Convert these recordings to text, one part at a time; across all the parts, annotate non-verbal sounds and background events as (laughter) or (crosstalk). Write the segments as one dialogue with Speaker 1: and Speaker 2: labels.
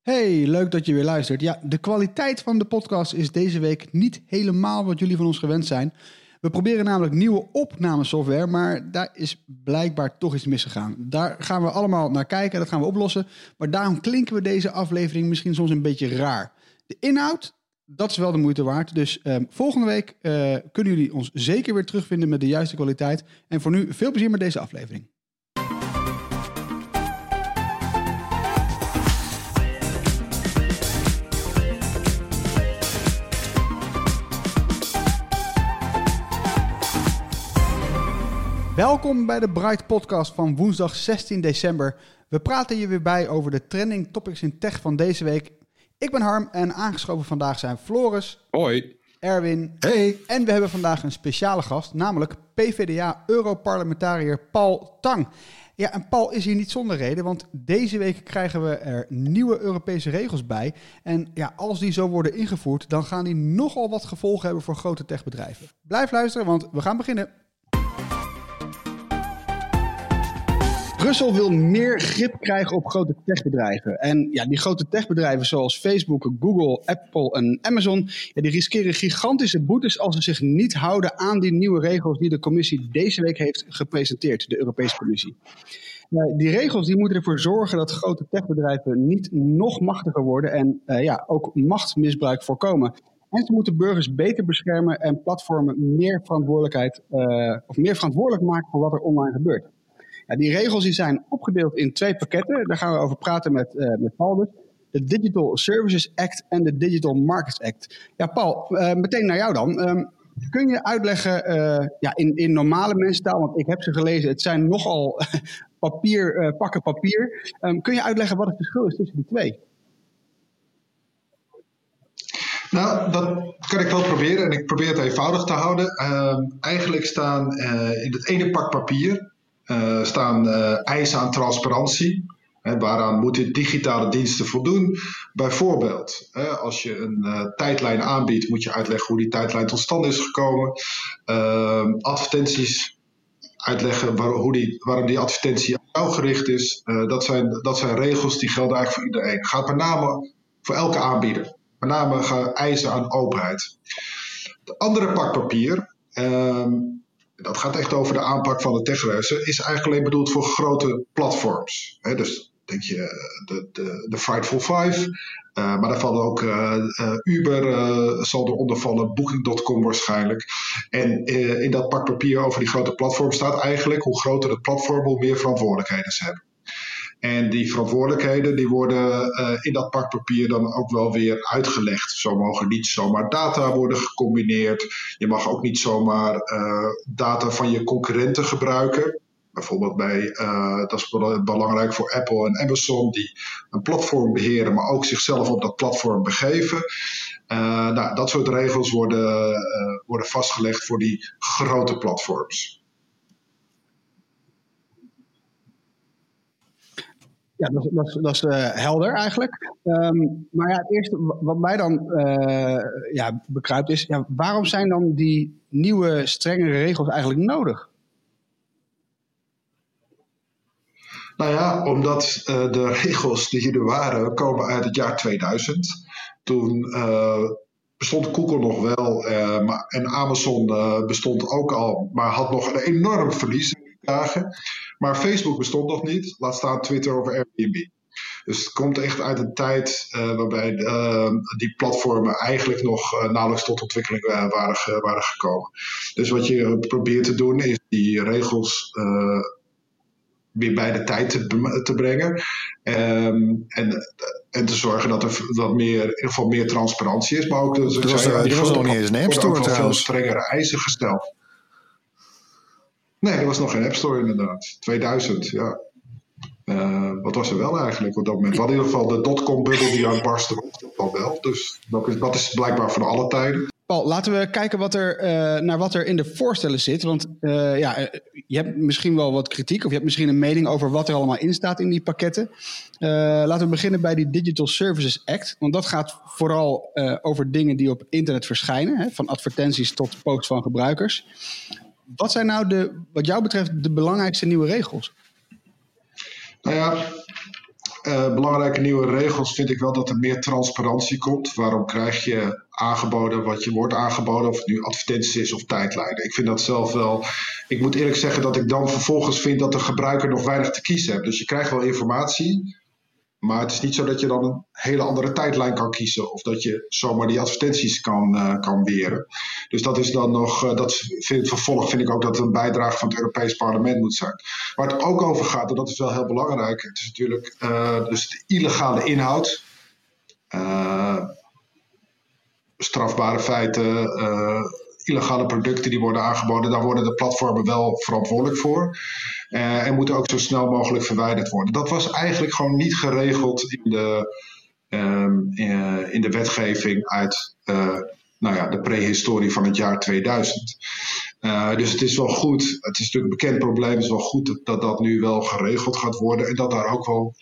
Speaker 1: Hey, leuk dat je weer luistert. Ja, de kwaliteit van de podcast is deze week niet helemaal wat jullie van ons gewend zijn. We proberen namelijk nieuwe opnamesoftware, maar daar is blijkbaar toch iets misgegaan. Daar gaan we allemaal naar kijken, dat gaan we oplossen. Maar daarom klinken we deze aflevering misschien soms een beetje raar. De inhoud, dat is wel de moeite waard. Dus ehm, volgende week eh, kunnen jullie ons zeker weer terugvinden met de juiste kwaliteit. En voor nu veel plezier met deze aflevering. Welkom bij de Bright Podcast van woensdag 16 december. We praten je weer bij over de trending topics in tech van deze week. Ik ben Harm en aangeschoven vandaag zijn Floris,
Speaker 2: Hoi.
Speaker 1: Erwin
Speaker 2: Hey.
Speaker 1: en we hebben vandaag een speciale gast, namelijk PvdA-Europarlementariër Paul Tang. Ja, en Paul is hier niet zonder reden, want deze week krijgen we er nieuwe Europese regels bij. En ja, als die zo worden ingevoerd, dan gaan die nogal wat gevolgen hebben voor grote techbedrijven. Blijf luisteren, want we gaan beginnen. Brussel wil meer grip krijgen op grote techbedrijven. En ja, die grote techbedrijven zoals Facebook, Google, Apple en Amazon, ja, die riskeren gigantische boetes als ze zich niet houden aan die nieuwe regels die de commissie deze week heeft gepresenteerd, de Europese Commissie. Ja, die regels die moeten ervoor zorgen dat grote techbedrijven niet nog machtiger worden en eh, ja, ook machtsmisbruik voorkomen. En ze moeten burgers beter beschermen en platformen meer verantwoordelijkheid eh, of meer verantwoordelijk maken voor wat er online gebeurt. Die regels die zijn opgedeeld in twee pakketten. Daar gaan we over praten met, met Paul dus. De Digital Services Act en de Digital Markets Act. Ja, Paul, eh, meteen naar jou dan. Ehm, kun je uitleggen eh, ja, in, in normale mensentaal, want ik heb ze gelezen, het zijn nogal (laughs) papier, pakken papier. Ehm, kun je uitleggen wat het verschil is tussen die twee?
Speaker 2: Nou, dat kan ik wel proberen en ik probeer het eenvoudig te houden. Ehm, eigenlijk staan in het ene pak papier eh, staan eh, eisen aan transparantie. Hè, waaraan moeten digitale diensten voldoen? Bijvoorbeeld, hè, als je een eh, tijdlijn aanbiedt, moet je uitleggen hoe die tijdlijn tot stand is gekomen. Ehm, advertenties uitleggen hoe die, waarom die advertentie aan jou gericht is. Dat, zijn, dat zijn regels die gelden eigenlijk voor iedereen. Gaat met name voor elke aanbieder. Met name gaan eisen aan openheid. De andere pak papier, ehm, dat gaat echt over de aanpak van de techreuzen, is eigenlijk alleen bedoeld voor grote platforms. Dus denk je eh, de, de, de Frightful Five, eh, maar daar vallen ook eh, Uber, zal eronder vallen, Booking.com waarschijnlijk. En in dat pak papier over die grote platforms staat eigenlijk hoe groter het platform, hoe meer verantwoordelijkheden ze hebben. En die verantwoordelijkheden die worden eh, in dat pak papier dan ook wel weer uitgelegd. Zo mogen niet zomaar data worden gecombineerd. Je mag ook niet zomaar eh, data van je concurrenten gebruiken. Bijvoorbeeld bij, eh, dat is bela- belangrijk voor Apple en Amazon, die een platform beheren, maar ook zichzelf op dat platform begeven. Nou, dat soort regels worden, worden vastgelegd voor die grote platforms.
Speaker 1: Ja, dat, dat, dat is eh, helder eigenlijk. Ehm, maar ja, het eerste wa- wat mij dan eh, ja, bekruipt is, ja, waarom zijn dan die nieuwe strengere regels eigenlijk nodig?
Speaker 2: Nou ja, omdat eh, de (laughs) regels die er waren komen uit het jaar 2000. Toen bestond Google nog wel maar, en Amazon bestond ook al, maar had nog een enorm verlies dagen. Maar Facebook bestond nog niet, laat staan Twitter of Airbnb. Dus het komt echt uit een tijd waarbij die platformen eigenlijk nog nauwelijks tot ontwikkeling waren, waren gekomen. Dus wat je probeert te doen is die regels weer bij de tijd te, te brengen. Ehm, en, en te zorgen dat er dat meer, in ieder geval meer transparantie is. Maar ook,
Speaker 3: dus er was, er was nog niet eens een App Store
Speaker 2: veel strengere eisen gesteld. Nee, er was nog geen App Store inderdaad. 2000, ja. Uh, wat was er wel eigenlijk op dat moment? We hadden in ieder geval de dotcom-bubbel die uitbarstte. Dat al wel. Dus dat is, dat is blijkbaar van alle tijden.
Speaker 1: Paul, laten we kijken wat er, uh, naar wat er in de voorstellen zit. Want uh, ja, je hebt misschien wel wat kritiek of je hebt misschien een mening over wat er allemaal in staat in die pakketten. Laten we beginnen bij die Digital Services Act. Want dat gaat vooral over dingen die op internet verschijnen. Hè, van advertenties tot posts van gebruikers. Wat zijn nou de, wat jou betreft de belangrijkste nieuwe regels?
Speaker 2: Nou ja, uh, belangrijke nieuwe regels vind ik wel dat er meer transparantie komt. Waarom krijg je aangeboden wat je wordt aangeboden, of het nu advertenties is of tijdlijnen. Ik vind dat zelf wel. Ik moet eerlijk zeggen dat ik dan vervolgens vind dat de gebruiker nog weinig te kiezen heeft. Dus je krijgt wel informatie, maar het is niet zo dat je dan een hele andere tijdlijn kan kiezen. Of dat je zomaar die advertenties kan, uh, kan weren. Dus dat is dan nog, uh, dat vind, vervolg vind ik ook dat een bijdrage van het Europees Parlement moet zijn. Waar het ook over gaat, en dat is wel heel belangrijk. Het is natuurlijk uh, dus de illegale inhoud. strafbare feiten, illegale producten die worden aangeboden, daar worden de platformen wel verantwoordelijk voor. Uh, en moeten ook zo snel mogelijk verwijderd worden. Dat was eigenlijk gewoon niet geregeld in de, um, in de wetgeving uit uh, nou ja, de prehistorie van het jaar 2000. Uh, dus het is wel goed, het is natuurlijk een bekend probleem, is wel goed dat, dat, nu wel geregeld gaat worden en dat daar ook wel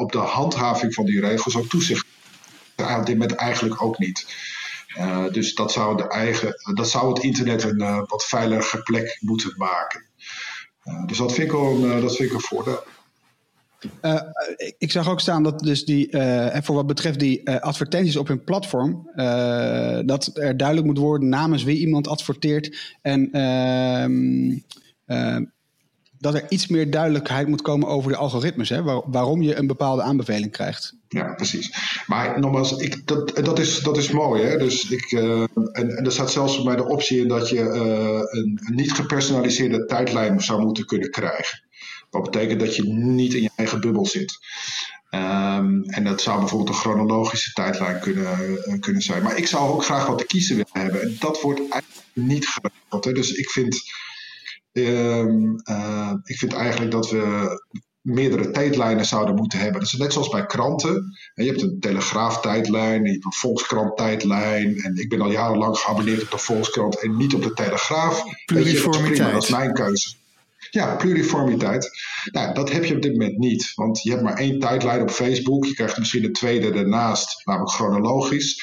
Speaker 2: op de handhaving van die regels ook toezicht. Op dit moment eigenlijk ook niet. Dus dat zou, de eigen, dat zou het internet een wat veiliger plek moeten maken. Uh, dus dat vind ik een, dat vind ik een voordeel.
Speaker 1: ik zag ook staan dat dus die, voor wat betreft die advertenties op hun platform, dat er duidelijk moet worden namens wie iemand adverteert en ehm, dat er iets meer duidelijkheid moet komen over de algoritmes, hè, waarom je een bepaalde aanbeveling krijgt.
Speaker 2: Ja, precies. Maar nogmaals, ik, dat, dat, is, dat is mooi. Hè? Dus ik, uh, en, en er staat zelfs bij de optie in dat je uh, een, niet gepersonaliseerde tijdlijn zou moeten kunnen krijgen. Wat betekent dat je niet in je eigen bubbel zit. Um, en dat zou bijvoorbeeld een chronologische tijdlijn kunnen, uh, kunnen zijn. Maar ik zou ook graag wat te kiezen willen hebben. En dat wordt eigenlijk niet geregeld. Hè? Dus ik vind, um, ik vind eigenlijk dat we meerdere tijdlijnen zouden moeten hebben. Dat is net zoals bij kranten. Je hebt een Telegraaf-tijdlijn, je hebt een Volkskrant-tijdlijn. En ik ben al jarenlang geabonneerd op de Volkskrant en niet op de Telegraaf.
Speaker 3: Pluriformiteit.
Speaker 2: dat, dat is mijn keuze. Ja, pluriformiteit. Nou, dat heb je op dit moment niet. Want je hebt maar één tijdlijn op Facebook. Je krijgt misschien een tweede ernaast, namelijk chronologisch.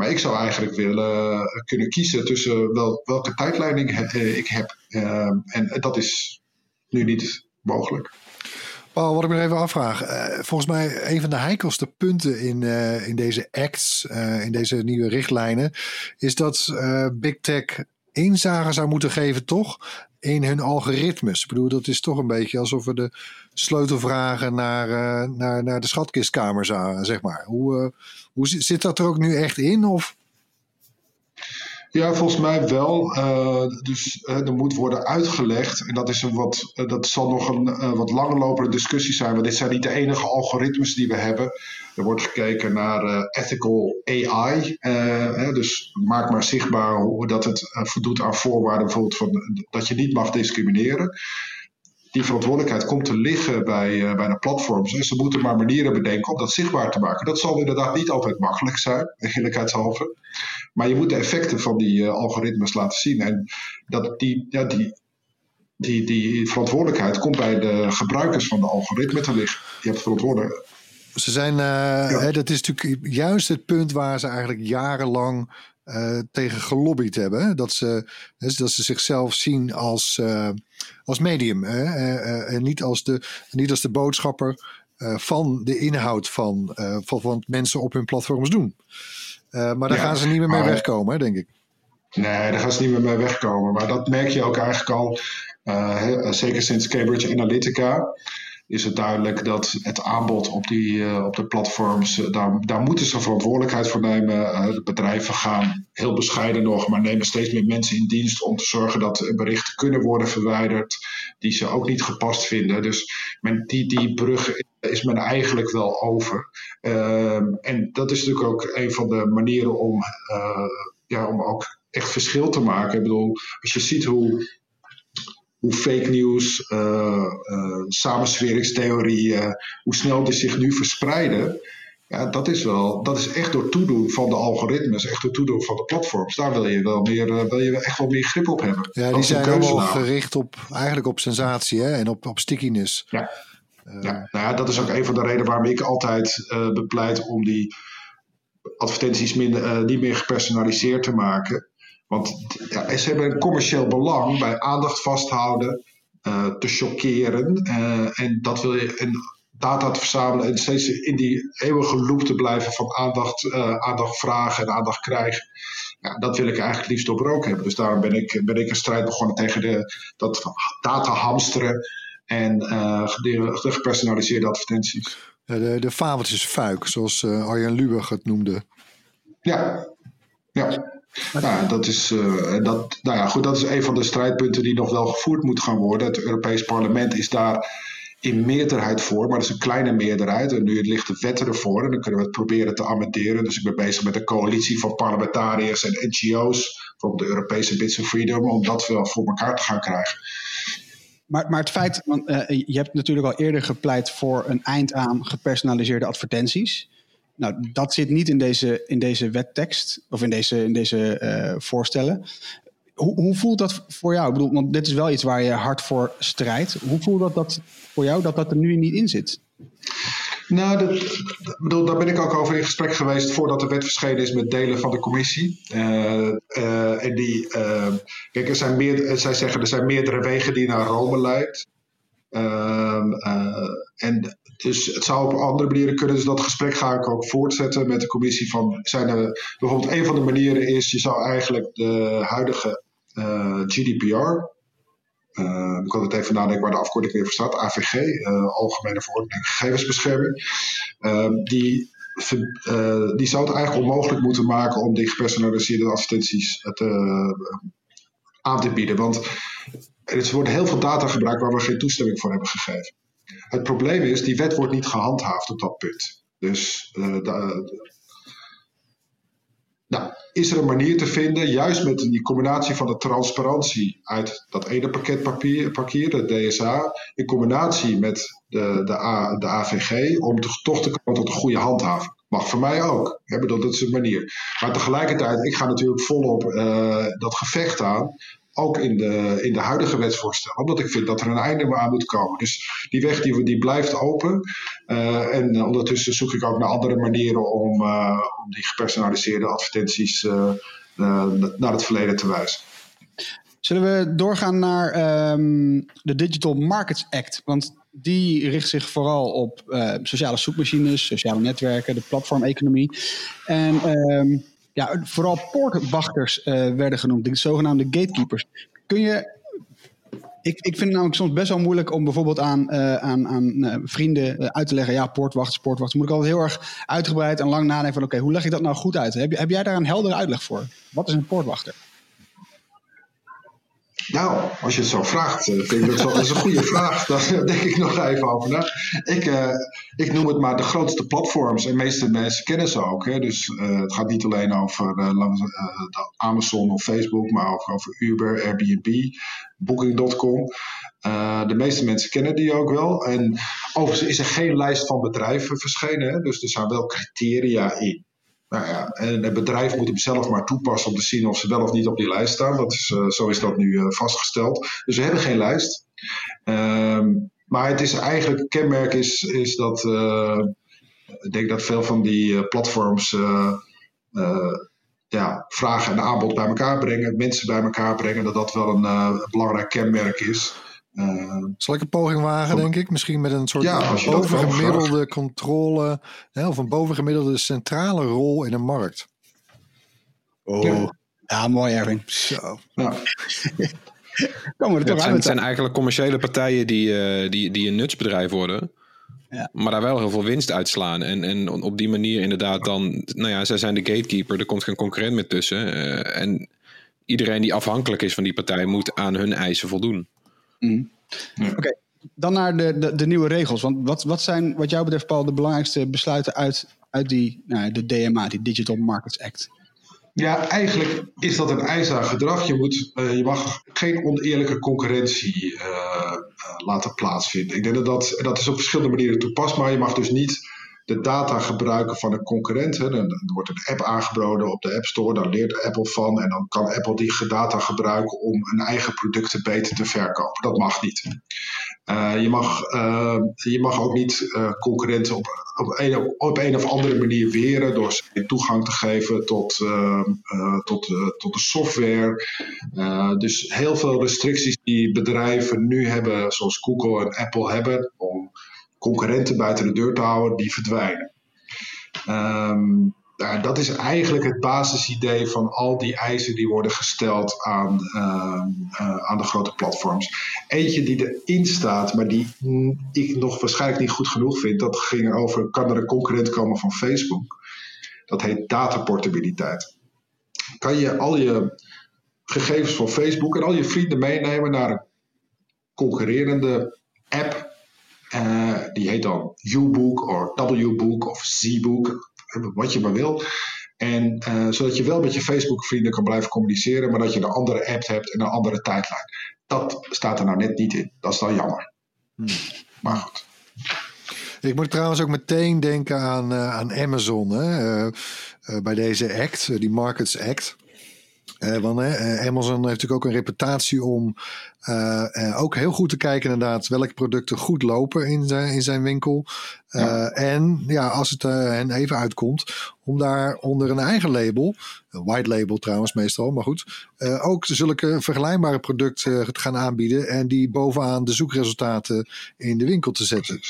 Speaker 2: Maar ik zou eigenlijk willen eh, kunnen kiezen tussen wel, welke tijdlijn ik, eh, heb. Ehm, en dat is nu niet mogelijk.
Speaker 3: Paul, wat ik me even afvraag. Volgens mij een van de heikelste punten in, in deze acts, in deze nieuwe richtlijnen, is dat Big Tech inzage zou moeten geven, toch? In hun algoritmes. Ik bedoel, dat is toch een beetje alsof we de sleutelvragen naar, naar, naar de schatkistkamer zouden, zeg maar. Hoe, hoe zit dat er ook nu echt in? Of?
Speaker 2: Ja, volgens mij wel. Uh, dus uh, er moet worden uitgelegd. En dat, is een wat, dat zal nog een wat langer lopende discussie zijn. Want dit zijn niet de enige algoritmes die we hebben. Er wordt gekeken naar ethical AI. Hè, dus maak maar zichtbaar hoe dat het voldoet aan voorwaarden. Bijvoorbeeld dat je niet mag discrimineren die verantwoordelijkheid komt te liggen bij, bij de platforms. En ze moeten maar manieren bedenken om dat zichtbaar te maken. Dat zal inderdaad niet altijd makkelijk zijn, eerlijkheidshalve. Maar je moet de effecten van die algoritmes laten zien. En dat die, ja, die, die, die verantwoordelijkheid komt bij de gebruikers van de algoritme te liggen. Je hebt verantwoordelijkheid.
Speaker 3: Ze zijn, uh, ja. hè, dat is natuurlijk juist het punt waar ze eigenlijk jarenlang uh, tegen gelobbyd hebben. Dat ze, dat ze zichzelf zien als, uh, als medium. en niet als de, niet als de boodschapper van de inhoud van, van wat mensen op hun platforms doen. Maar daar ja, gaan ze niet meer mee wegkomen, denk ik.
Speaker 2: Nee, daar gaan ze niet meer mee wegkomen. Maar dat merk je ook eigenlijk al, zeker sinds Cambridge Analytica. Is het duidelijk dat het aanbod op, die, uh, op de platforms, uh, daar, daar moeten ze verantwoordelijkheid voor nemen. De bedrijven gaan heel bescheiden nog, maar nemen steeds meer mensen in dienst om te zorgen dat berichten kunnen worden verwijderd die ze ook niet gepast vinden. Dus men, die, die brug is men eigenlijk wel over. Ehm, en dat is natuurlijk ook een van de manieren om, ja, om ook echt verschil te maken. Ik bedoel, als je ziet hoe hoe fake news, uh, uh, samensweringstheorieën, hoe snel die zich nu verspreiden. Ja, dat is wel, dat is echt door toedoen van de algoritmes, echt door toedoen van de platforms. Daar wil je wel meer, uh, wil je echt wel meer grip op hebben.
Speaker 3: Ja, die zijn allemaal gericht op, eigenlijk op sensatie hè? en op, op stickiness.
Speaker 2: Ja. ja, nou ja, dat is ook een van de redenen waarom ik altijd bepleit om die advertenties minder, niet meer gepersonaliseerd te maken. Want ja, ze hebben een commercieel belang bij aandacht vasthouden, uh, te chockeren. Uh, en dat wil je. En data te verzamelen en steeds in die eeuwige loop te blijven van aandacht, uh, aandacht vragen en aandacht krijgen. Ja, dat wil ik eigenlijk liefst doorbroken hebben. Dus daarom ben ik, ben ik een strijd begonnen tegen de, dat data hamsteren en de, de, gepersonaliseerde advertenties.
Speaker 3: De, de fabeltjesfuik, zoals Arjen Lubach het noemde.
Speaker 2: Ja, ja. Nou, dat is, uh, dat, nou ja, goed, dat is een van de strijdpunten die nog wel gevoerd moet gaan worden. Het Europees Parlement is daar in meerderheid voor, maar dat is een kleine meerderheid. En nu ligt de wet ervoor en dan kunnen we het proberen te amenderen. Dus ik ben bezig met een coalitie van parlementariërs en NGO's, bijvoorbeeld de Europese Bits of Freedom, om dat wel voor elkaar te gaan krijgen.
Speaker 1: Maar, maar het feit, want uh, je hebt natuurlijk al eerder gepleit voor een eind aan gepersonaliseerde advertenties. Nou, dat zit niet in deze, in deze wettekst of in deze, in deze uh, voorstellen. Hoe, hoe, voelt dat voor jou? Ik bedoel, want dit is wel iets waar je hard voor strijdt. Hoe voelt dat, dat voor jou dat dat er nu niet in zit?
Speaker 2: Nou, dat, bedoel, daar ben ik ook over in gesprek geweest voordat de wet verschenen is met delen van de commissie. Uh, uh, en die, kijk, er zijn meer, zij zeggen er zijn meerdere wegen die naar Rome leidt. Ehm, en dus het zou op andere manieren kunnen. Dus dat gesprek ga ik ook voortzetten met de commissie. Van, zijn bijvoorbeeld een van de manieren is, je zou eigenlijk de huidige uh, GDPR, uh, ik kan het even nadenken waar de afkorting weer voor staat, AVG, uh, Algemene Verordening Gegevensbescherming, die, die zou het eigenlijk onmogelijk moeten maken om die gepersonaliseerde advertenties te, aan te bieden. Want er wordt heel veel data gebruikt waar we geen toestemming voor hebben gegeven. Het probleem is, die wet wordt niet gehandhaafd op dat punt. Dus uh, nou, is er een manier te vinden, juist met die combinatie van de transparantie uit dat ene pakket papier, de DSA, in combinatie met de, de, AVG, om te, toch te komen tot een goede handhaving. Mag voor mij ook. Dat is een manier. Maar tegelijkertijd, ik ga natuurlijk volop uh, dat gevecht aan ook in de, in de huidige wetsvoorstellen. Omdat ik vind dat er een einde aan moet komen. Dus die weg die, die blijft open. Uh, en ondertussen zoek ik ook naar andere manieren om, uh, om die gepersonaliseerde advertenties naar het verleden te wijzen.
Speaker 1: Zullen we doorgaan naar um, de Digital Markets Act? Want die richt zich vooral op sociale zoekmachines, sociale netwerken, de platformeconomie. En um, ja, vooral poortwachters uh, werden genoemd, de zogenaamde gatekeepers. Kun je. Ik, ik vind het namelijk soms best wel moeilijk om bijvoorbeeld aan, uh, aan, aan uh, vrienden uit te leggen: ja, poortwachters, poortwachters. Moet ik altijd heel erg uitgebreid en lang nadenken van: oké, hoe leg ik dat nou goed uit? Heb, heb jij daar een heldere uitleg voor? Wat is een poortwachter?
Speaker 2: Nou, als je het zo vraagt, eh, vind ik dat, is een goede vraag. (laughs) Daar denk ik nog even over na. Ik, uh, ik noem het maar de grootste platforms. En de meeste mensen kennen ze ook. Hè. Dus uh, het gaat niet alleen over Amazon of Facebook, maar ook over Uber, Airbnb, Booking.com. de meeste mensen kennen die ook wel. En overigens is er geen lijst van bedrijven verschenen. Hè. Dus er zijn wel criteria in. Nou ja, en het bedrijf moet hem zelf maar toepassen om te zien of ze wel of niet op die lijst staan. Dat is, uh, zo is dat nu uh, vastgesteld. Dus we hebben geen lijst. Um, maar het is eigenlijk, kenmerk is, is dat, uh, ik denk dat veel van die platforms ja, vragen en aanbod bij elkaar brengen, mensen bij elkaar brengen, dat dat wel een belangrijk kenmerk is.
Speaker 3: Uh, Zal ik een poging wagen, denk ik? Misschien met een soort ja, bovengemiddelde controle hè, of een bovengemiddelde centrale rol in een markt.
Speaker 1: Oh, ja, ja mooi Erwin.
Speaker 3: Zo. Ja. (laughs)
Speaker 1: Komen we er
Speaker 4: Het
Speaker 1: toch
Speaker 4: zijn,
Speaker 1: uit.
Speaker 4: het zijn eigenlijk commerciële partijen die, eh, die, die een nutsbedrijf worden.
Speaker 1: Ja.
Speaker 4: Maar daar wel heel veel winst uitslaan. En, en op die manier inderdaad dan... Nou ja, zij zijn de gatekeeper. Er komt geen concurrent meer tussen. eh, en iedereen die afhankelijk is van die partij... moet aan hun eisen voldoen.
Speaker 1: Oké, dan naar de, de, de nieuwe regels. Want wat, wat zijn, wat jou betreft, Paul, de belangrijkste besluiten uit, uit die, nou, de DMA, die Digital Markets Act?
Speaker 2: Ja, eigenlijk is dat een eis aan gedrag. Je, moet, eh, je mag geen oneerlijke concurrentie eh, eh, laten plaatsvinden. Ik denk dat, dat dat is op verschillende manieren toepasbaar. Je mag dus niet de data gebruiken van een concurrent. Hè. Dan, dan wordt een app aangeboden op de App Store, daar leert Apple van. En dan kan Apple die data gebruiken om een eigen producten beter te verkopen. Dat mag niet. Eh, je, mag, eh, je mag ook niet eh, concurrenten op, op, een, op of andere manier weren door ze toegang te geven tot, tot, tot de software. Dus heel veel restricties die bedrijven nu hebben, zoals Google en Apple hebben, om concurrenten buiten de deur te houden, die verdwijnen. Ehm, nou, dat is eigenlijk het basisidee van al die eisen die worden gesteld aan, ehm, eh, aan de grote platforms. Eentje die erin staat, maar die ik nog waarschijnlijk niet goed genoeg vind, dat ging over: kan er een concurrent komen van Facebook? Dat heet dataportabiliteit. Kan je al je gegevens van Facebook en al je vrienden meenemen naar een concurrerende app? Eh, die heet dan U-Book of W-Book of Z-Book, wat je maar wil. En eh, zodat je wel met je Facebook-vrienden kan blijven communiceren, maar dat je een andere app hebt en een andere tijdlijn. Dat staat er nou net niet in. Dat is dan jammer. Maar goed.
Speaker 3: Ik moet trouwens ook meteen denken aan, eh, aan Amazon hè? bij deze act, die Markets Act. Eh, want eh, Amazon heeft natuurlijk ook een reputatie om eh, eh, ook heel goed te kijken inderdaad welke producten goed lopen in zijn, in zijn winkel.
Speaker 2: Ja.
Speaker 3: En ja, als het hen even uitkomt, om daar onder een eigen label, een white label trouwens meestal, maar goed, ook zulke vergelijkbare producten te gaan aanbieden en die bovenaan de zoekresultaten in de winkel te zetten.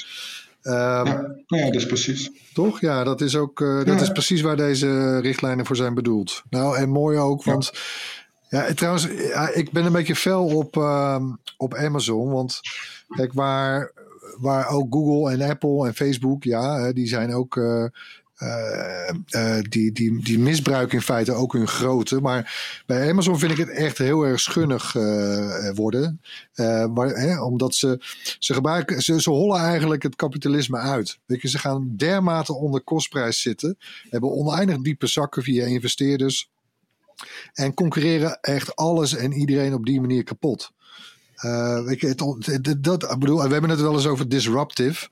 Speaker 3: Ehm,
Speaker 2: Ja, ja, dus precies.
Speaker 3: toch? Ja, dat is ook eh, dat
Speaker 2: Ja.
Speaker 3: is precies waar deze richtlijnen voor zijn bedoeld. Nou, en mooi ook, want ja, en trouwens, ik ben een beetje fel op, ehm, op Amazon, want kijk, waar, waar ook Google en Apple en Facebook, ja, hè, die zijn ook. eh, eh, eh, die, die, die misbruiken in feite ook hun grootte. Maar bij Amazon vind ik het echt heel erg schunnig eh, worden. Eh, maar, hè, omdat ze, ze gebruiken, ze, hollen eigenlijk het kapitalisme uit. Weet je, ze gaan dermate onder kostprijs zitten, hebben oneindig diepe zakken via investeerders en concurreren echt alles en iedereen op die manier kapot. Eh, het, het- dat, ik bedoel, we hebben het wel eens over disruptive.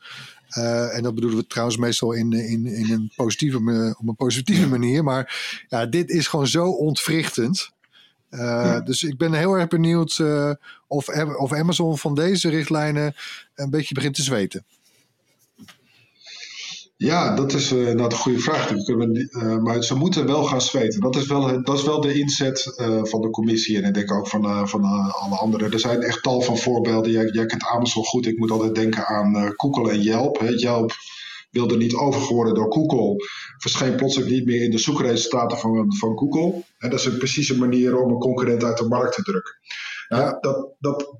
Speaker 3: Eh, en dat bedoelen we trouwens meestal in, in, in een positieve, ma- op een positieve manier. Maar ja, dit is gewoon zo ontwrichtend. Eh, Dus ik ben heel erg benieuwd eh, of, of Amazon van deze richtlijnen een beetje begint te zweten.
Speaker 2: Ja, dat is nou, een goede vraag. Niet- eh, maar ze moeten wel gaan zweten. Dat is wel, dat is wel de inzet eh, van de commissie en ik denk ook van, van alle anderen. Er zijn echt tal van voorbeelden. Jij, jij kent Amazon goed. Ik moet altijd denken aan Google en Yelp. Hè. Yelp wilde niet overgeworden door Google. Verscheen plotseling niet meer in de zoekresultaten van, van Google. En dat is een precieze manier om een concurrent uit de markt te drukken. Ja, dat, dat,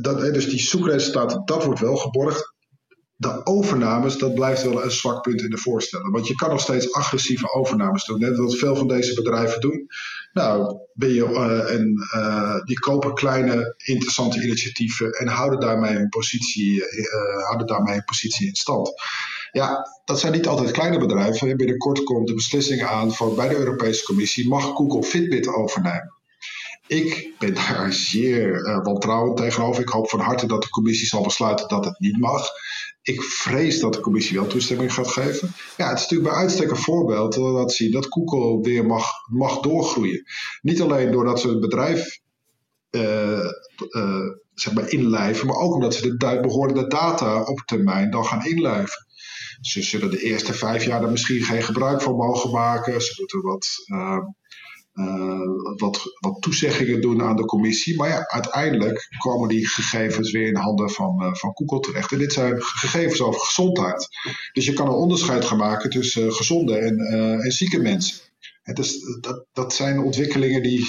Speaker 2: dat, dus die zoekresultaten, dat wordt wel geborgd de overnames, dat blijft wel een zwak punt in de voorstellen. Want je kan nog steeds agressieve overnames doen. Net wat veel van deze bedrijven doen. Nou, ben je, eh, en, eh, die kopen kleine, interessante initiatieven en houden daarmee hun positie, eh, houden daarmee hun positie in stand. Ja, dat zijn niet altijd kleine bedrijven. En Binnenkort komt de beslissing aan voor, bij de Europese Commissie: mag Google Fitbit overnemen? Ik ben daar zeer wantrouwend tegenover. Ik hoop van harte dat de commissie zal besluiten dat het niet mag. Ik vrees dat de commissie wel toestemming gaat geven. Ja, het is natuurlijk bij uitstek een voorbeeld dat laat zien dat Google weer mag, mag doorgroeien. Niet alleen doordat ze het bedrijf uh, uh, zeg maar inlijven, maar ook omdat ze de behorende data op termijn dan gaan inlijven. Ze zullen de eerste vijf jaar er misschien geen gebruik van mogen maken. Ze moeten wat. Uh, uh, wat, wat toezeggingen doen aan de commissie. Maar ja, uiteindelijk komen die gegevens weer in handen van, uh, van Google terecht. En dit zijn gegevens over gezondheid. Dus je kan een onderscheid gaan maken tussen uh, gezonde en, en zieke mensen. En dus, dat, dat zijn ontwikkelingen die,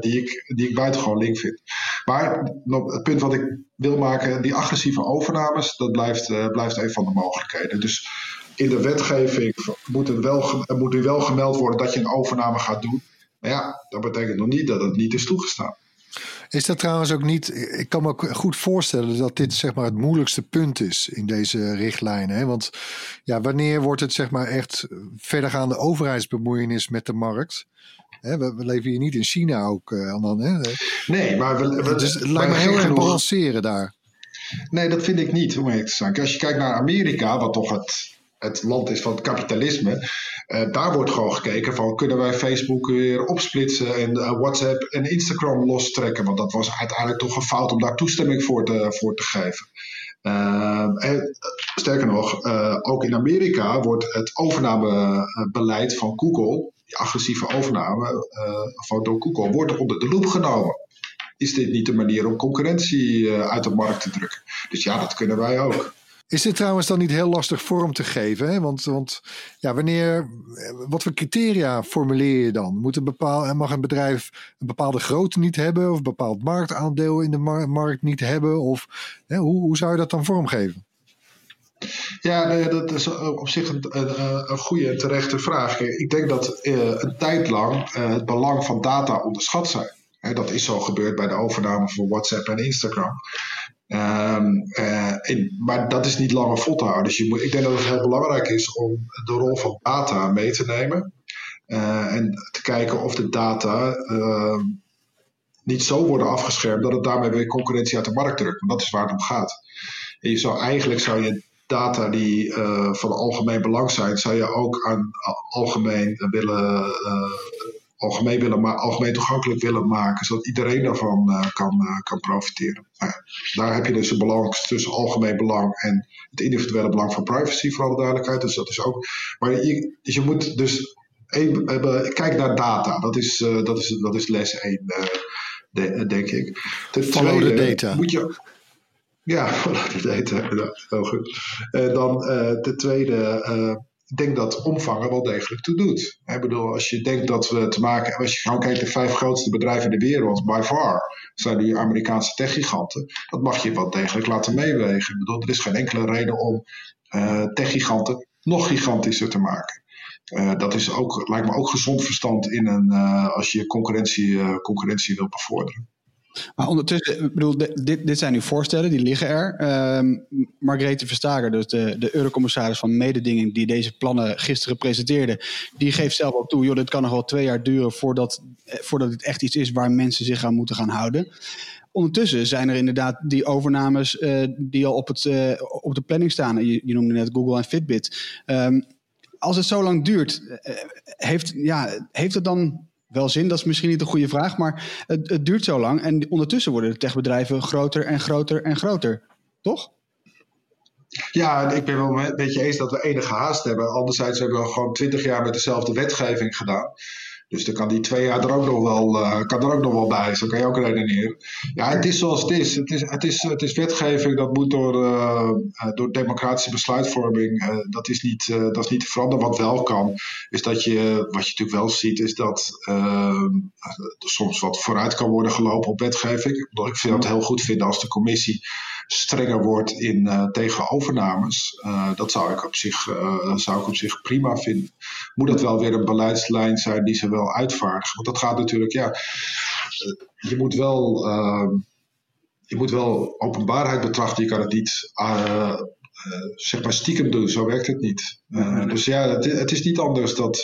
Speaker 2: die, ik, die ik buitengewoon link vind. Maar het punt wat ik wil maken, die agressieve overnames, dat blijft, blijft een van de mogelijkheden. Dus in de wetgeving moet, het wel, moet er wel gemeld worden dat je een overname gaat doen. Maar ja, dat betekent nog niet dat het niet is toegestaan.
Speaker 3: Is dat trouwens ook niet. Ik kan me ook goed voorstellen dat dit zeg maar het moeilijkste punt is in deze richtlijnen. Hè? Want ja, wanneer wordt het zeg maar echt verdergaande overheidsbemoeienis met de markt? Hè, we, we, leven hier niet in China ook uh, dan. Hè?
Speaker 2: Nee, maar we, we,
Speaker 3: dus het lijkt me heel erg balanceren daar.
Speaker 2: Nee, dat vind ik niet, om eerlijk te zijn. Als je kijkt naar Amerika, wat toch het het land is van het kapitalisme. Uh, daar wordt gewoon gekeken van kunnen wij Facebook weer opsplitsen en uh, WhatsApp en Instagram lostrekken. Want dat was uiteindelijk toch een fout om daar toestemming voor te, voor te geven. En, sterker nog, ook in Amerika wordt het overnamebeleid van Google, die agressieve overname van door Google, wordt onder de loep genomen. Is dit niet de manier om concurrentie uit de markt te drukken? Dus ja, dat kunnen wij ook.
Speaker 3: Is dit trouwens dan niet heel lastig vorm te geven? Hè? Want, want ja, wanneer, wat voor criteria formuleer je dan? Moet een bepaal, mag een bedrijf een bepaalde grootte niet hebben? Of een bepaald marktaandeel in de markt niet hebben? Of hè, hoe, hoe zou je dat dan vormgeven?
Speaker 2: Ja, dat is op zich een, een, een goede en terechte vraag. Ik denk dat uh, een tijd lang het belang van data onderschat zijn. dat is zo gebeurd bij de overname van WhatsApp en Instagram. Um, maar dat is niet langer vol te houden. Dus je moet, ik denk dat het heel belangrijk is om de rol van data mee te nemen. Uh, en te kijken of de data uh, niet zo worden afgeschermd dat het daarmee weer concurrentie uit de markt drukt. Want dat is waar het om gaat. En je zou, eigenlijk zou je data die uh, van algemeen belang zijn, zou je ook aan algemeen willen algemeen, willen algemeen toegankelijk willen maken, zodat iedereen daarvan uh, kan, uh, kan profiteren. Nou daar heb je dus een balans tussen algemeen belang en het individuele belang van privacy, voor alle duidelijkheid. Dus dat is ook. Maar je, dus je moet dus even kijk naar data. Dat is, uh, dat is, dat is les 1, de, denk ik.
Speaker 3: Ten Follow tweede, data.
Speaker 2: Moet je, ja, (laughs) follow the data. heel goed. dan ten tweede ik denk dat omvangen wel degelijk toe doet. Ik bedoel, als je denkt dat we te maken als je gewoon kijkt, de vijf grootste bedrijven in de wereld, by far, zijn die Amerikaanse techgiganten. Dat mag je wel degelijk laten meewegen. Ik bedoel, er is geen enkele reden om uh, techgiganten nog gigantischer te maken. Uh, dat is ook, lijkt me ook gezond verstand in een, uh, als je concurrentie, concurrentie wil bevorderen.
Speaker 1: Maar ondertussen, ik bedoel, dit, dit zijn nu voorstellen, die liggen er. Um, Margrethe Verstager, dus de, de eurocommissaris van mededinging die deze plannen gisteren presenteerde, die geeft zelf ook toe, joh, dit kan nog wel twee jaar duren voordat, eh, voordat het echt iets is waar mensen zich aan moeten gaan houden. Ondertussen zijn er inderdaad die overnames uh, die al op, het, uh, op de planning staan. Je, noemde net Google en Fitbit. Um, als het zo lang duurt, heeft, ja, heeft het dan wel zin? Dat is misschien niet een goede vraag, maar het, het duurt zo lang. En ondertussen worden de techbedrijven groter en groter en groter. Toch?
Speaker 2: Ja, ik ben wel een beetje eens dat we enige haast hebben. Anderzijds hebben we gewoon twintig jaar met dezelfde wetgeving gedaan. Dus dan kan die twee jaar er ook nog wel, uh, kan er ook nog wel bij. Zo kan je ook redeneren. Ja, het is zoals het is. Het is, het is, het is wetgeving, dat moet door, uh, door democratische besluitvorming. dat, is niet, dat is niet te veranderen. Wat wel kan, is dat je, wat je natuurlijk wel ziet, is dat er soms wat vooruit kan worden gelopen op wetgeving. Ik vind het heel goed vinden als de commissie strenger wordt in, uh, tegen overnames. Uh, dat zou ik, op zich, uh, zou ik op zich prima vinden. Moet dat wel weer een beleidslijn zijn die ze wel uitvaardigen? Want dat gaat natuurlijk, ja, je moet wel. Ehm, je moet wel openbaarheid betrachten. Je kan het niet zeg maar stiekem doen. Zo werkt het niet. dus ja, het, het, is niet anders dat,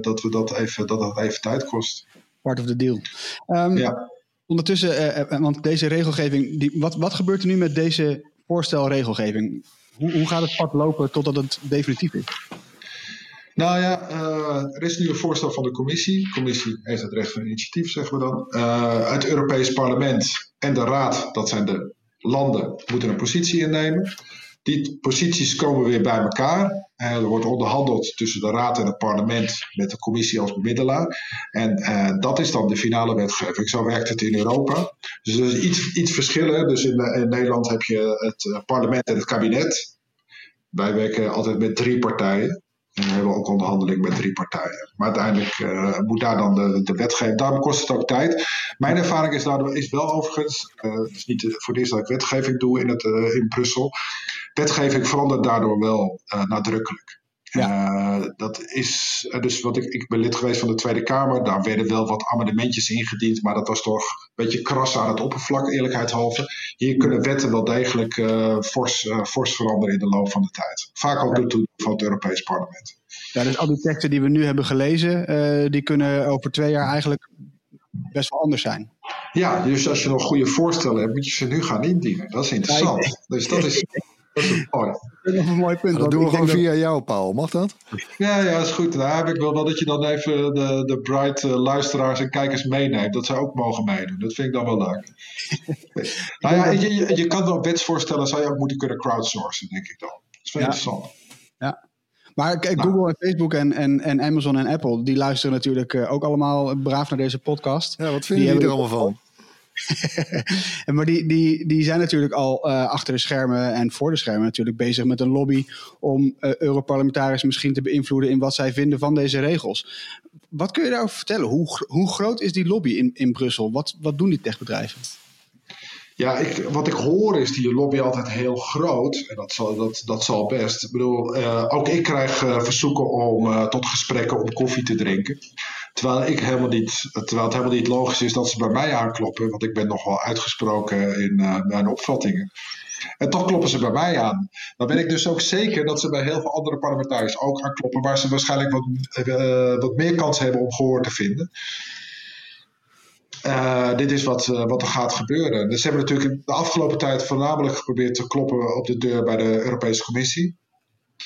Speaker 2: dat, we dat, even, dat dat even tijd kost.
Speaker 1: Part of the deal. Um, ja. Ondertussen, uh, want deze regelgeving, die, wat, wat gebeurt er nu met deze voorstelregelgeving? Hoe, hoe gaat het pad lopen totdat het definitief is?
Speaker 2: Nou ja, uh, er is nu een voorstel van de commissie. De commissie heeft het recht van initiatief, zeggen we dan. Uh, het Europees Parlement en de Raad, dat zijn de landen, moeten een positie innemen. Die posities komen weer bij elkaar. Uh, er wordt onderhandeld tussen de Raad en het parlement met de commissie als bemiddelaar. En uh, dat is dan de finale wetgeving. Zo werkt het in Europa. Dus er is iets, iets verschillen. Dus in, in, Nederland heb je het parlement en het kabinet. Wij werken altijd met drie partijen. En we hebben ook onderhandeling met drie partijen. Maar uiteindelijk moet daar dan de, de wetgeving. Daarom kost het ook tijd. Mijn ervaring is, daardoor, is wel overigens. Uh, het is niet voor het eerst dat ik wetgeving doe in, het, in Brussel. Wetgeving verandert daardoor wel nadrukkelijk. Ja. dat is, dus wat ik, ik ben lid geweest van de Tweede Kamer. Daar werden wel wat amendementjes ingediend, maar dat was toch een beetje kras aan het oppervlak, eerlijkheidshalve. Hier kunnen wetten wel degelijk fors, fors veranderen in de loop van de tijd. Vaak ook door toedoen van het Europees Parlement.
Speaker 1: Ja, dus al die teksten die we nu hebben gelezen, die kunnen over twee jaar eigenlijk best wel anders zijn.
Speaker 2: Ja, dus als je nog goede voorstellen hebt, moet je ze nu gaan indienen. Dat is interessant. Ja, dus dat is, (laughs) dat is mooi.
Speaker 1: Dat is nog een mooi punt.
Speaker 3: Dat doen we gewoon via jou, Paul. Mag dat?
Speaker 2: Ja, ja, is goed. Daar heb ik wel dat je dan even de, de bright uh, luisteraars en kijkers meeneemt. Dat ze ook mogen meedoen. Dat vind ik dan wel leuk. (laughs) nou ja, je, je, je kan wel wetsvoorstellen, zou je ook moeten kunnen crowdsourcen, denk ik dan. Dat is wel ja. interessant.
Speaker 1: Ja. Maar kijk, nou. Google en Facebook en, en, en Amazon en Apple, die luisteren natuurlijk uh, ook allemaal braaf naar deze podcast.
Speaker 3: Ja, wat vinden jullie er allemaal van? (laughs)
Speaker 1: maar die, die, die zijn natuurlijk al uh, achter de schermen en voor de schermen natuurlijk bezig met een lobby om uh, Europarlementariërs misschien te beïnvloeden in wat zij vinden van deze regels. Wat kun je daarover vertellen? Hoe, hoe groot is die lobby in, in Brussel? Wat, wat doen die techbedrijven?
Speaker 2: Ja, ik, wat ik hoor is die lobby altijd heel groot. En dat zal, dat, dat zal best. Ik bedoel, uh, ook ik krijg verzoeken om tot gesprekken om koffie te drinken. Terwijl, ik helemaal niet, terwijl het helemaal niet logisch is dat ze bij mij aankloppen. Want ik ben nogal uitgesproken in mijn opvattingen. En toch kloppen ze bij mij aan. Dan ben ik dus ook zeker dat ze bij heel veel andere parlementariërs ook aankloppen. Waar ze waarschijnlijk wat, wat meer kans hebben om gehoor te vinden. Uh, dit is wat, wat er gaat gebeuren. Dus ze hebben natuurlijk de afgelopen tijd voornamelijk geprobeerd te kloppen op de deur bij de Europese Commissie.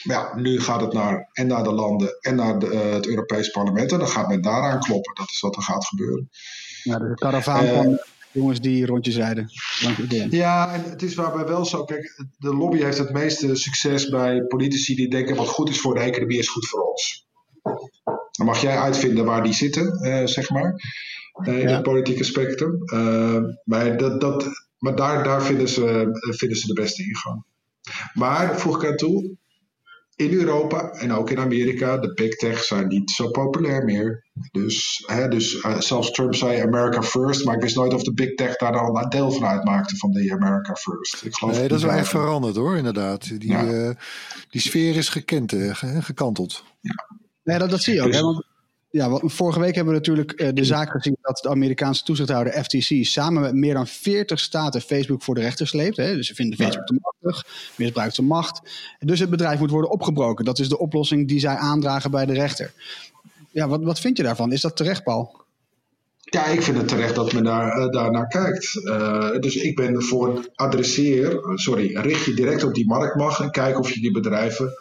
Speaker 2: Maar ja, nu gaat het naar, en naar de landen en naar de, uh, het Europees Parlement. En dan gaat men daaraan kloppen. Dat is wat er gaat gebeuren.
Speaker 1: Ja, de karavaan van jongens die rondjes rijden.
Speaker 2: Ja, en het is waarbij wel zo. Kijk, de lobby heeft het meeste succes bij politici die denken: wat goed is voor de economie is goed voor ons. Dan mag jij uitvinden waar die zitten, zeg maar in het politieke spectrum. Uh, maar dat, dat, maar daar, daar vinden, ze, vinden ze de beste ingang. Maar, voeg ik aan toe, in Europa en ook in Amerika, de big tech zijn niet zo populair meer. Dus, hè, dus uh, zelfs Trump zei America first, maar ik wist nooit of de big tech daar dan een deel van uitmaakte van de America first. Ik geloof
Speaker 3: nee, dat is wel echt veranderd hoor, inderdaad. Die, ja. uh, die sfeer is gekend, uh, gekanteld.
Speaker 1: Ja. Nee, dat, dat zie je ook. Dus, hè, want ja, vorige week hebben we natuurlijk uh, de zaak gezien dat de Amerikaanse toezichthouder FTC samen met meer dan 40 staten Facebook voor de rechter sleept. Hè? Dus ze vinden Facebook te machtig, misbruikt zijn macht. Dus het bedrijf moet worden opgebroken. Dat is de oplossing die zij aandragen bij de rechter. Ja, wat, wat vind je daarvan? Is dat terecht, Paul?
Speaker 2: Ja, ik vind het terecht dat men daar, uh, daar naar kijkt. Uh, dus ik ben voor adresseer, sorry, richt je direct op die marktmacht en kijk of je die bedrijven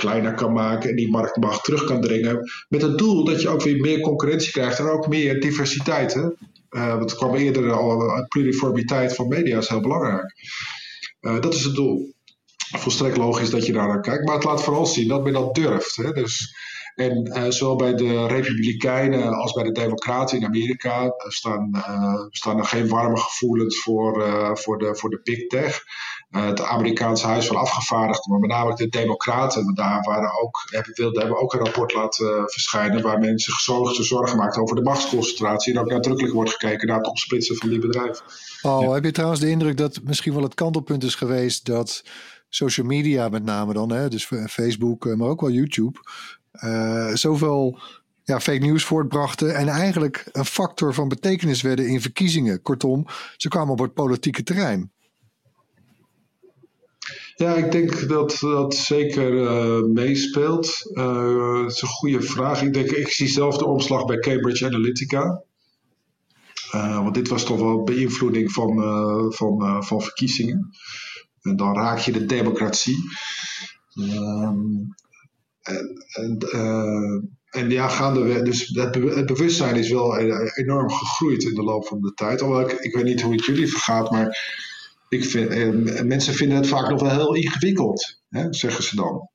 Speaker 2: kleiner kan maken en die marktmacht terug kan dringen. Met het doel dat je ook weer meer concurrentie krijgt en ook meer diversiteit. Hè? Uh, het kwam eerder al, pluriformiteit van media is heel belangrijk. Uh, dat is het doel. Volstrekt logisch dat je daar naar kijkt, maar het laat vooral zien dat men dat durft. Hè? Dus, en zowel bij de Republikeinen als bij de Democraten in Amerika staan, staan er geen warme gevoelens voor, voor, de, voor de big tech. Uh, het Amerikaanse Huis van Afgevaardigden, maar met name de Democraten, daar waren ook, hebben, wilden, hebben ook een rapport laten uh, verschijnen waar men zich zorgen, zorgen maakt over de machtsconcentratie en ook nadrukkelijk wordt gekeken naar het opsplitsen van die bedrijven.
Speaker 3: Oh, ja. heb je trouwens de indruk dat misschien wel het kantelpunt is geweest dat social media met name dan, hè, dus Facebook, eh, maar ook wel YouTube, uh, zoveel ja, fake news voortbrachten en eigenlijk een factor van betekenis werden in verkiezingen. Kortom, ze kwamen op het politieke terrein.
Speaker 2: Ja, ik denk dat dat zeker uh, meespeelt. Uh, het is een goede vraag. Ik, denk, ik zie zelf de omslag bij Cambridge Analytica. Uh, want dit was toch wel beïnvloeding van, van, van verkiezingen. En dan raak je de democratie. Um, en, en, en ja, gaandeweg, dus het, het, bewustzijn is wel enorm gegroeid in de loop van de tijd. Alhoewel ik, ik weet niet hoe het jullie vergaat, maar ik vind, eh, mensen vinden het vaak nog wel heel ingewikkeld, hè, zeggen ze dan.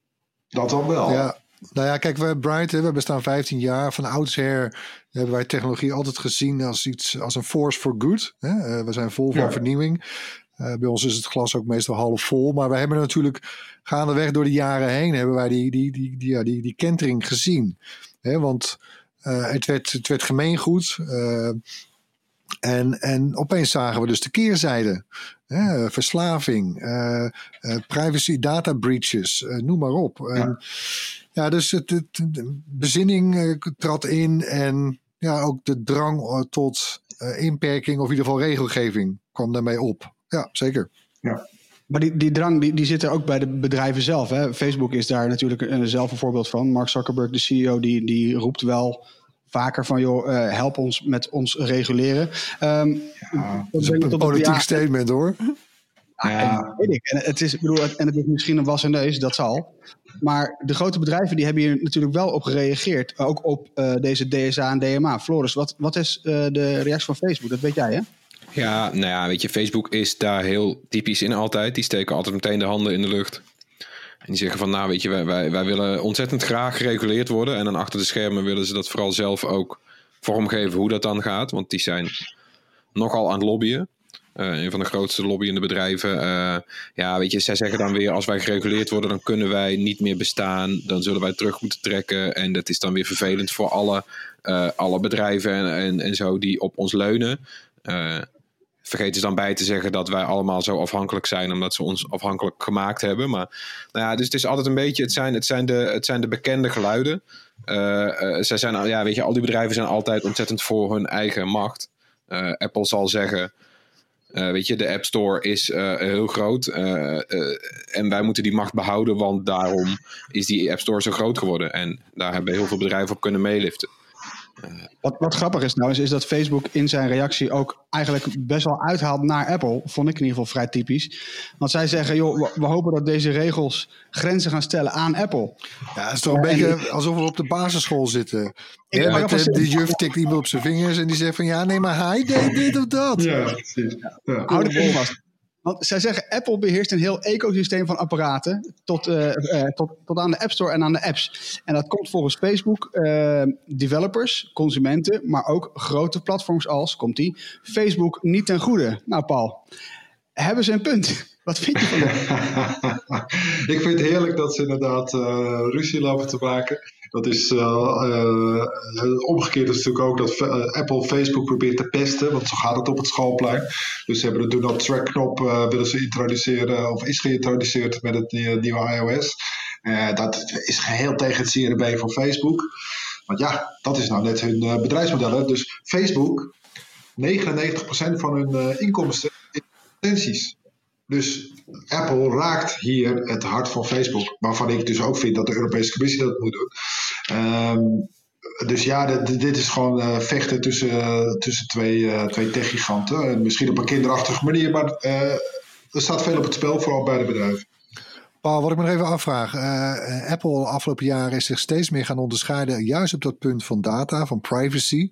Speaker 2: Dat dan wel.
Speaker 3: Ja. Nou ja, kijk, we, Bright, we bestaan 15 jaar. Van oudsher hebben wij technologie altijd gezien als iets als een force for good. Hè? Uh, we zijn vol van ja. vernieuwing. bij ons is het glas ook meestal half vol. Maar we hebben natuurlijk gaandeweg door de jaren heen hebben wij die, die, die, die, ja, die, die kentering gezien. Hè, want het, werd, het werd gemeengoed. En, en opeens zagen we dus de keerzijde. Hè, verslaving, uh, uh, privacy, data breaches, uh, noem maar op. Ja. En, ja, dus het, het, de bezinning trad in en ja, ook de drang tot inperking of in ieder geval regelgeving kwam daarmee op. Ja, zeker.
Speaker 1: Ja. Maar die, die drang die, die zit er ook bij de bedrijven zelf. Hè? Facebook is daar natuurlijk zelf een voorbeeld van. Mark Zuckerberg, de CEO, die, die roept wel vaker van, joh, uh, help ons met ons reguleren. Um,
Speaker 3: ja, dat is een politiek statement hoor.
Speaker 1: Ja, weet ik. En het, is, bedoel, en het is misschien een wassen neus, dat zal. Maar de grote bedrijven die hebben hier natuurlijk wel op gereageerd. Ook op uh, deze DSA en DMA. Floris, wat, wat is uh, de reactie van Facebook? Dat weet jij, hè?
Speaker 4: Ja, nou ja, weet je, Facebook is daar heel typisch in altijd. Die steken altijd meteen de handen in de lucht. En die zeggen van, nou weet je, wij, wij, wij willen ontzettend graag gereguleerd worden. En dan achter de schermen willen ze dat vooral zelf ook vormgeven hoe dat dan gaat. Want die zijn nogal aan het lobbyen. Uh, een van de grootste lobbyende bedrijven. Uh, ja, weet je, zij zeggen dan weer: als wij gereguleerd worden, dan kunnen wij niet meer bestaan. Dan zullen wij terug moeten trekken. En dat is dan weer vervelend voor alle, uh, alle bedrijven en, en, en, zo die op ons leunen vergeten ze dan bij te zeggen dat wij allemaal zo afhankelijk zijn, omdat ze ons afhankelijk gemaakt hebben. Maar nou ja, dus het is altijd een beetje, het zijn, het zijn, de, het zijn de bekende geluiden. Uh, zij zijn, ja, weet je, al die bedrijven zijn altijd ontzettend voor hun eigen macht. Uh, Apple zal zeggen, weet je, de App Store is heel groot en wij moeten die macht behouden, want daarom is die App Store zo groot geworden. En daar hebben heel veel bedrijven op kunnen meeliften.
Speaker 1: Wat, wat grappig is nou, is, is dat Facebook in zijn reactie ook eigenlijk best wel uithaalt naar Apple. Vond ik in ieder geval vrij typisch. Want zij zeggen, joh, we, hopen dat deze regels grenzen gaan stellen aan Apple.
Speaker 3: Ja, het is toch een beetje alsof we op de basisschool zitten. Ja, met, de, de juf tikt iemand op zijn vingers en die zegt van ja, nee, maar hij deed dit of dat.
Speaker 2: Ja, precies. Ja.
Speaker 1: Hou de bol vast. Want zij zeggen, Apple beheerst een heel ecosysteem van apparaten tot, uh, uh, tot, tot aan de App Store en aan de apps. En dat komt volgens Facebook uh, developers, consumenten, maar ook grote platforms als, komt die, Facebook niet ten goede. Nou Paul, hebben ze een punt? Wat vind je van
Speaker 2: dat? (laughs) Ik vind het heerlijk dat ze inderdaad ruzie lopen te maken. Dat is uh, omgekeerd is natuurlijk ook dat Apple Facebook probeert te pesten, want zo gaat het op het schoolplein. Dus ze hebben de Do Not Track knop willen ze introduceren, of is geïntroduceerd met het nieuwe iOS. dat is geheel tegen het CRB van Facebook. Want ja, dat is nou net hun bedrijfsmodel. Dus Facebook, 99% van hun inkomsten is advertenties. Dus Apple raakt hier het hart van Facebook, waarvan ik dus ook vind dat de Europese Commissie dat moet doen. Um, dus ja, dit, is gewoon uh, vechten tussen, tussen twee, uh, twee techgiganten. Misschien op een kinderachtige manier, maar uh, er staat veel op het spel, vooral bij de bedrijven.
Speaker 3: Paul, wat ik me nog even afvraag. Apple afgelopen jaren is zich steeds meer gaan onderscheiden, juist op dat punt van data, van privacy.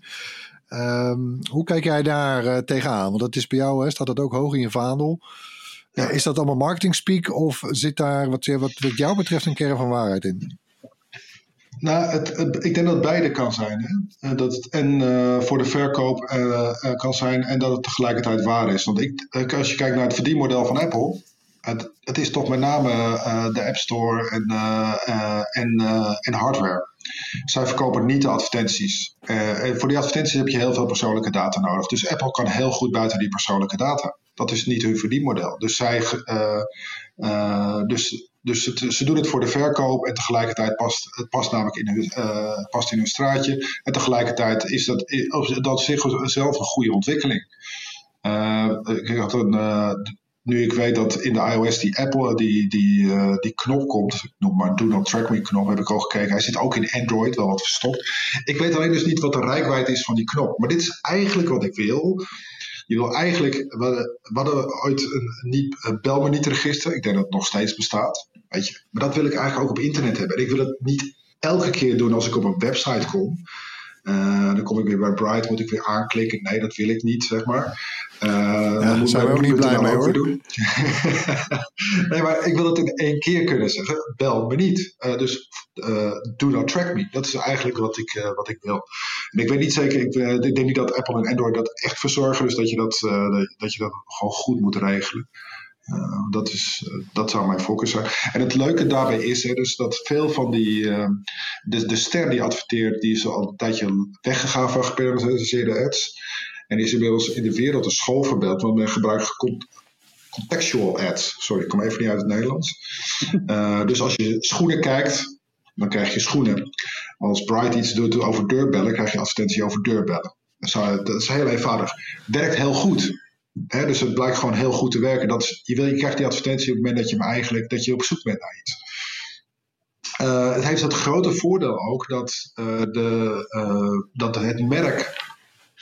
Speaker 3: Um, hoe kijk jij daar tegenaan? Want dat is bij jou, hè, staat dat ook hoog in je vaandel. Is dat allemaal marketing speak of zit daar wat, wat, wat jou betreft een kern van waarheid in?
Speaker 2: Nou, het, ik denk dat beide kan zijn. Hè? Eh, dat het en uh, voor de verkoop uh, kan zijn en dat het tegelijkertijd waar is. Want ik, als je kijkt naar het verdienmodel van Apple, het, het is toch met name de App Store en, en, en hardware. Zij verkopen niet de advertenties. en voor die advertenties heb je heel veel persoonlijke data nodig. Dus Apple kan heel goed buiten die persoonlijke data. Dat is niet hun verdienmodel. Dus, zij, dus dus het, ze doen het voor de verkoop en tegelijkertijd past het past namelijk in hun, past in hun straatje. En tegelijkertijd is dat, dat zichzelf een goede ontwikkeling. Ik had een, nu ik weet dat in de iOS die Apple die, die, die knop komt, noem maar Do Not Track Me knop, heb ik al gekeken. Hij zit ook in Android, wel wat verstopt. Ik weet alleen dus niet wat de rijkwijd is van die knop. Maar dit is eigenlijk wat ik wil. Je wil eigenlijk, we, hadden ooit een, niet, bel niet register. Ik denk dat het nog steeds bestaat. Weet je? Maar dat wil ik eigenlijk ook op internet hebben. En ik wil het niet elke keer doen als ik op een website kom. Uh, dan kom ik weer bij Bright, moet ik weer aanklikken. Nee, dat wil ik niet, zeg maar. Uh,
Speaker 3: ja, daar zijn we ook niet blij mee hoor. (laughs)
Speaker 2: nee, maar ik wil het in één keer kunnen zeggen. Bel me niet. Uh, dus uh, do not track me. Dat is eigenlijk wat ik, wat ik wil. En ik weet niet zeker, ik, ik, denk niet dat Apple en Android dat echt verzorgen. Dus dat je dat, dat, je dat gewoon goed moet regelen. Dat, is, dat zou mijn focus zijn. En het leuke daarbij is hè, dus dat veel van die. De, de ster die adverteert, die is al een tijdje weggegaan van gepersonaliseerde ads. En is inmiddels in de wereld een schoolvoorbeeld, want men gebruikt contextual ads. Sorry, ik kom even niet uit het Nederlands. dus als je schoenen kijkt, dan krijg je schoenen. Als Bright iets doet over deurbellen, krijg je advertentie over deurbellen. Dat is heel eenvoudig. Werkt heel goed dus het blijkt gewoon heel goed te werken. Dat je, wil, je krijgt die advertentie op het moment dat je, eigenlijk, dat je op zoek bent naar iets. Uh, het heeft het grote voordeel ook dat, de, dat het merk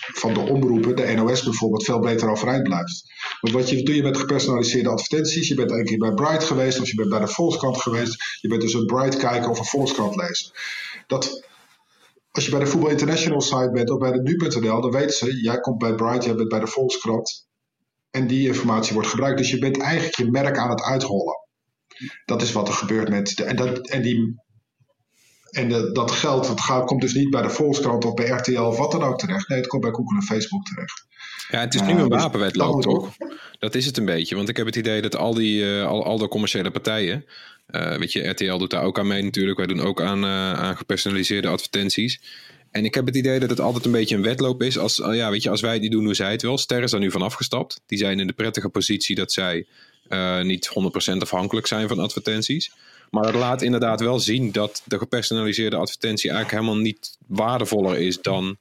Speaker 2: van de omroepen, de NOS bijvoorbeeld, veel beter overeind blijft. Want wat je, doe je met gepersonaliseerde advertenties, je bent een keer bij Bright geweest of je bent bij de Volkskrant geweest, je bent dus een Bright kijken of een Volkskrant lezen. Dat, als je bij de Voetbal International site bent of bij de nu.nl, dan weten ze, jij komt bij Bright, jij bent bij de Volkskrant. En die informatie wordt gebruikt. Dus je bent eigenlijk je merk aan het uithollen. Dat is wat er gebeurt met. De, en dat, en die, en de, dat geld dat gaat, komt dus niet bij de Volkskrant of bij RTL of wat dan ook terecht. Nee, het komt bij Google en Facebook terecht.
Speaker 4: Ja, het is nu een uh, wapenwedloop, toch? Dat is het een beetje. Want ik heb het idee dat al die uh, al, al de commerciële partijen. Uh, weet je, RTL doet daar ook aan mee natuurlijk. Wij doen ook aan, aan gepersonaliseerde advertenties. En ik heb het idee dat het altijd een beetje een wedloop is. Als, ja, weet je, als wij die doen, doen zij het wel. Ster is daar nu van afgestapt. Die zijn in de prettige positie dat zij niet 100% afhankelijk zijn van advertenties. Maar het laat inderdaad wel zien dat de gepersonaliseerde advertentie eigenlijk helemaal niet waardevoller is dan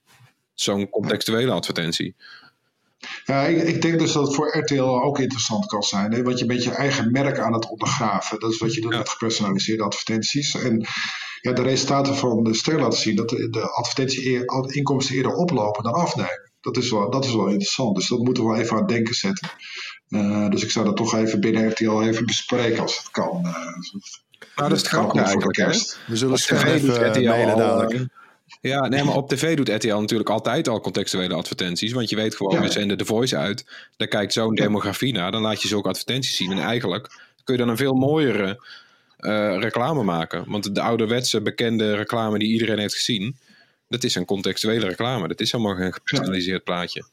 Speaker 4: zo'n contextuele advertentie.
Speaker 2: Ja, ik, ik, denk dus dat het voor RTL ook interessant kan zijn. Hè? Want je bent je eigen merk aan het ondergraven. Dat is wat je doet ja. met gepersonaliseerde advertenties. En ja, de resultaten van de ster laten zien dat de, de advertentie-inkomsten eerder oplopen dan afnemen. Dat is, wel, dat is wel interessant. Dus dat moeten we wel even aan het denken zetten. Uh, dus ik zou dat toch even binnen RTL even bespreken als het kan. Uh,
Speaker 4: nou, dat is het grappige eigenlijk. Kerst.
Speaker 3: We zullen Ster even mailen dadelijk.
Speaker 4: Ja, nee, maar op tv doet RTL natuurlijk altijd al contextuele advertenties. Want je weet gewoon, ja. we zenden de voice uit. Daar kijkt zo'n demografie naar. Dan laat je zulke advertenties zien. En eigenlijk kun je dan een veel mooiere uh, reclame maken. Want de ouderwetse bekende reclame die iedereen heeft gezien. Dat is een contextuele reclame. Dat is helemaal geen gepersonaliseerd plaatje.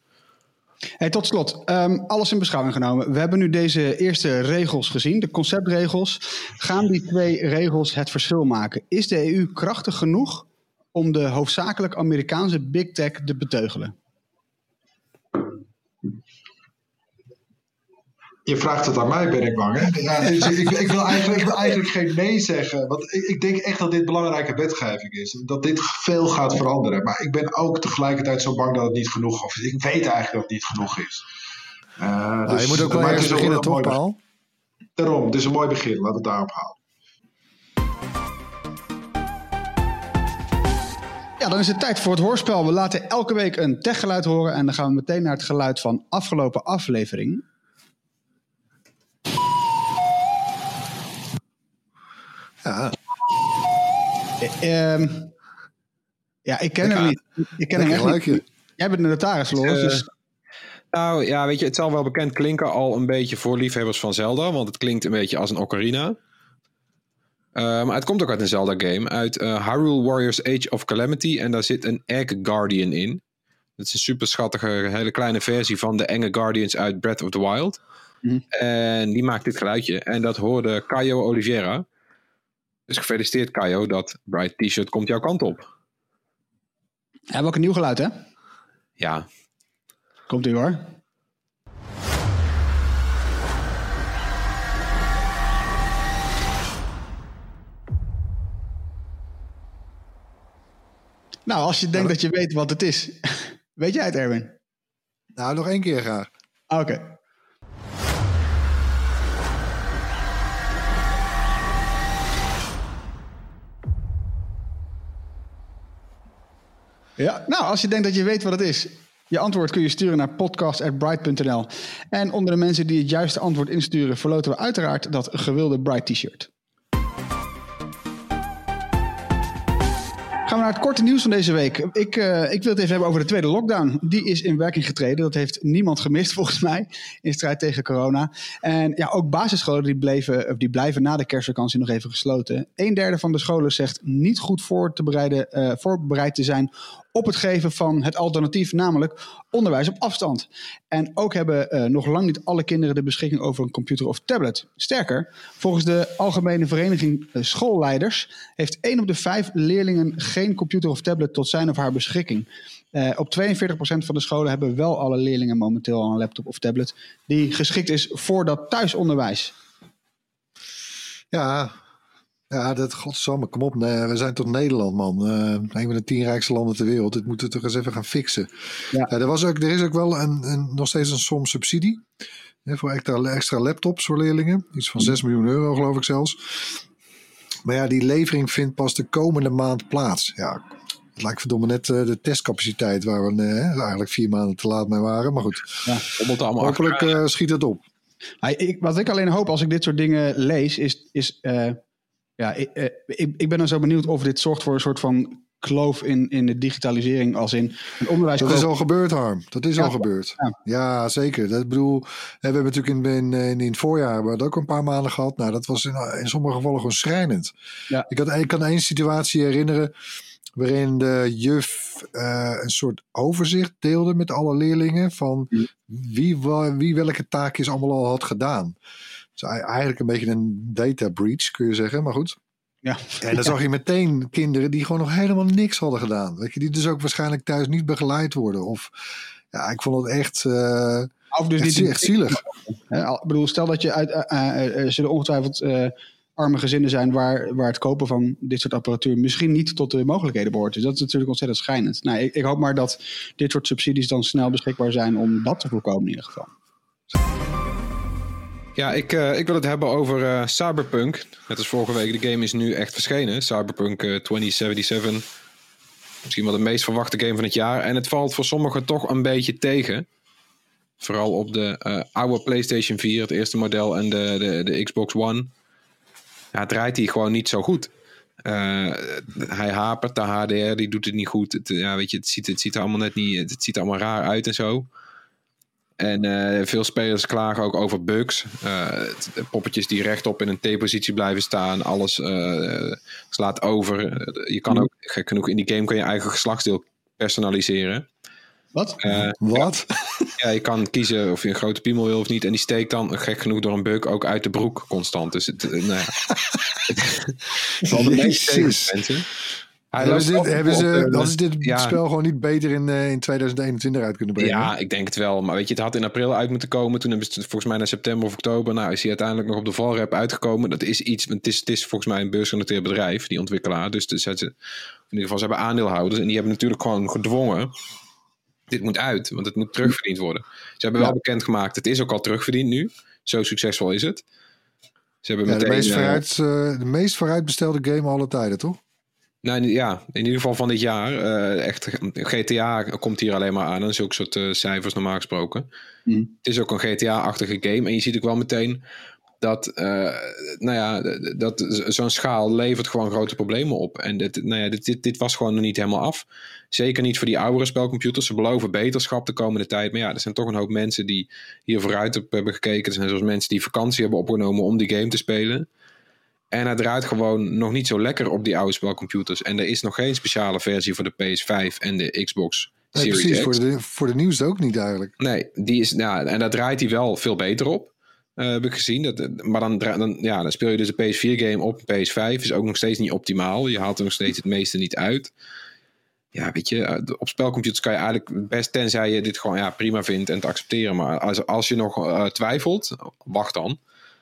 Speaker 1: Hey, tot slot, um, alles in beschouwing genomen. We hebben nu deze eerste regels gezien, de conceptregels. Gaan die twee regels het verschil maken? Is de EU krachtig genoeg om de hoofdzakelijk Amerikaanse big tech te beteugelen?
Speaker 2: Je vraagt het aan mij, ben ik bang. Hè? Ja, dus ik, ik, wil eigenlijk, ik wil eigenlijk geen nee zeggen. Want ik, ik, denk echt dat dit belangrijke wetgeving is. Dat dit veel gaat veranderen. Maar ik ben ook tegelijkertijd zo bang dat het niet genoeg is. Ik weet eigenlijk dat het niet genoeg is.
Speaker 3: Uh, nou, dus, je moet ook wel ergens beginnen, toch, Paul?
Speaker 2: Daarom, het is een mooi begin. Laten we het daarop houden.
Speaker 1: Ja, dan is het tijd voor het hoorspel. We laten elke week een techgeluid horen. En dan gaan we meteen naar het geluid van afgelopen aflevering.
Speaker 3: Ja.
Speaker 1: Uh, ja, ik ken hem niet. Ik ken hem echt niet. Jij bent een notaris, Floris. Uh, dus...
Speaker 4: Nou ja, weet je, het zal wel bekend klinken al een beetje voor liefhebbers van Zelda. Want het klinkt een beetje als een ocarina. Uh, maar het komt ook uit een Zelda-game. Uit uh, Hyrule Warriors Age of Calamity. En daar zit een Egg Guardian in. Dat is een super schattige, hele kleine versie van de enge Guardians uit Breath of the Wild. Mm -hmm. En die maakt dit geluidje. En dat hoorde Caio Oliveira. Dus gefeliciteerd Kaio, dat Bright T-shirt komt jouw kant op.
Speaker 1: Hebben we ook een nieuw geluid, hè?
Speaker 4: Ja.
Speaker 1: Komt ie hoor. Nou, als je denkt dat je weet wat het is, (laughs) weet jij het, Erwin?
Speaker 3: Nou, nog één keer graag.
Speaker 1: Oké. Okay. Ja, nou, als je denkt dat je weet wat het is, je antwoord kun je sturen naar podcast.bright.nl. En onder de mensen die het juiste antwoord insturen, verloten we uiteraard dat gewilde Bright T-shirt. Gaan we naar het korte nieuws van deze week. Ik, uh, ik wil het even hebben over de tweede lockdown. Die is in werking getreden. Dat heeft niemand gemist (laughs) volgens mij in strijd tegen corona. En ja, ook basisscholen die, bleven, die blijven na de kerstvakantie nog even gesloten. Een derde van de scholen zegt niet goed voor te bereiden, uh, voorbereid te zijn op het geven van het alternatief, namelijk onderwijs op afstand. En ook hebben uh, nog lang niet alle kinderen de beschikking over een computer of tablet. Sterker, volgens de Algemene Vereniging Schoolleiders heeft 1 op de 5 leerlingen geen computer of tablet tot zijn of haar beschikking. Uh, op 42% van de scholen hebben wel alle leerlingen momenteel al een laptop of tablet die geschikt is voor dat thuisonderwijs.
Speaker 3: Ja, ja, dat godsamme, kom op. Nee, we zijn toch Nederland, man. Uh, een van de tien rijkste landen ter wereld. Dit moeten we toch eens even gaan fixen. Ja. er, was ook, er is ook wel een, een, nog steeds een som subsidie. Hè, voor extra, extra laptops voor leerlingen. Iets van 6 miljoen euro, geloof ik zelfs. Maar ja, die levering vindt pas de komende maand plaats. Ja, het lijkt verdomme net uh, de testcapaciteit waar we uh, eigenlijk vier maanden te laat mee waren. Maar goed,
Speaker 1: ja,
Speaker 3: allemaal hopelijk schiet het op.
Speaker 1: Ik, wat ik alleen hoop als ik dit soort dingen lees, is, is ja, ik, ik, ik ben dan zo benieuwd of dit zorgt voor een soort van kloof in, in de digitalisering als in het onderwijs.
Speaker 3: Dat is al gebeurd, Harm. Dat is ja, al gebeurd. Ja. ja. zeker. Dat bedoel, we hebben natuurlijk in, in, in, het voorjaar hebben we ook een paar maanden gehad. Nou, dat was in, in sommige gevallen gewoon schrijnend. Ja. Ik, had, ik kan één situatie herinneren waarin de juf uh, een soort overzicht deelde met alle leerlingen van wie, wie welke taakjes allemaal al had gedaan. Dus eigenlijk een beetje een data breach, kun je zeggen, maar goed.
Speaker 1: Ja.
Speaker 3: En dan zag je meteen kinderen die gewoon nog helemaal niks hadden gedaan. Weet je, die dus ook waarschijnlijk thuis niet begeleid worden. Of ja, ik vond het echt, uh, of dus echt, niet echt zielig.
Speaker 1: Ik bedoel, stel dat je uit, uh, uh, er zullen ongetwijfeld arme gezinnen zijn waar, waar het kopen van dit soort apparatuur misschien niet tot de mogelijkheden behoort. Dus dat is natuurlijk ontzettend schijnend. Nou, ik, ik hoop maar dat dit soort subsidies dan snel beschikbaar zijn om dat te voorkomen in ieder geval.
Speaker 4: Ja, ik, uh, ik wil het hebben over uh, Cyberpunk. Net als vorige week, de game is nu echt verschenen. Cyberpunk uh, 2077. Misschien wel de meest verwachte game van het jaar. En het valt voor sommigen toch een beetje tegen. Vooral op de oude PlayStation 4, het eerste model, en de, de, de Xbox One. Ja, draait hij gewoon niet zo goed. hij hapert, de HDR die doet het niet goed. Het, ja, weet je, het, ziet, het ziet er allemaal net niet. Het ziet er allemaal raar uit en zo. En uh, veel spelers klagen ook over bugs. Uh, poppetjes die rechtop in een T-positie blijven staan. Alles uh, slaat over. je kan ook, gek genoeg, in die game kan je eigen geslachtsdeel personaliseren.
Speaker 1: Wat?
Speaker 3: Wat? (laughs)
Speaker 4: Ja, je kan kiezen of je een grote piemel wil of niet. En die steekt dan, gek genoeg, door een bug ook uit de broek constant. Dus het, nou ja. (laughs) het valt de meeste mensen.
Speaker 3: Hebben ze dit, hebben ze, als dit ja. spel gewoon niet beter in, uh, in 2021 uit kunnen brengen?
Speaker 4: Ja, ik denk het wel. Maar weet je, het had in april uit moeten komen. Toen hebben ze volgens mij naar september of oktober. Nou, is hij uiteindelijk nog op de valrep uitgekomen. Dat is iets, het is, het is volgens mij een beursgenoteerd bedrijf, die ontwikkelaar. Dus, dus ze, in ieder geval, ze hebben aandeelhouders. En die hebben natuurlijk gewoon gedwongen. Dit moet uit, want het moet terugverdiend worden. Ze hebben wel bekendgemaakt, het is ook al terugverdiend nu. Zo succesvol is het. Ze hebben
Speaker 3: ja,
Speaker 4: meteen,
Speaker 3: de, meest vooruit, uh, de meest vooruitbestelde game alle tijden, toch?
Speaker 4: Nou ja, in ieder geval van dit jaar. Uh, echt, GTA komt hier alleen maar aan. En zulke soort uh, cijfers normaal gesproken. Mm. Het is ook een GTA-achtige game. En je ziet ook wel meteen dat, uh, nou ja, dat zo'n schaal levert gewoon grote problemen op. En dit, nou ja, dit, dit, dit, was gewoon nog niet helemaal af. Zeker niet voor die oudere spelcomputers. Ze beloven beterschap de komende tijd. Maar ja, er zijn toch een hoop mensen die hier vooruit op hebben gekeken. Er zijn zoals mensen die vakantie hebben opgenomen om die game te spelen. En hij draait gewoon nog niet zo lekker op die oude spelcomputers. En er is nog geen speciale versie voor de PS5 en de Xbox
Speaker 3: nee,
Speaker 4: Series
Speaker 3: precies,
Speaker 4: X.
Speaker 3: voor de, voor de nieuws ook niet eigenlijk.
Speaker 4: Nee, die is, nou, en daar draait hij wel veel beter op. Uh, heb ik gezien. Dat, maar dan, dan, ja, dan speel je dus een PS4-game op PS5. Is ook nog steeds niet optimaal. Je haalt er nog steeds het meeste niet uit. Ja, weet je, eh, op spelcomputers kan je eigenlijk best, tenzij je dit gewoon ja, prima vindt en te accepteren. Maar als, als je nog uh, twijfelt, wacht dan.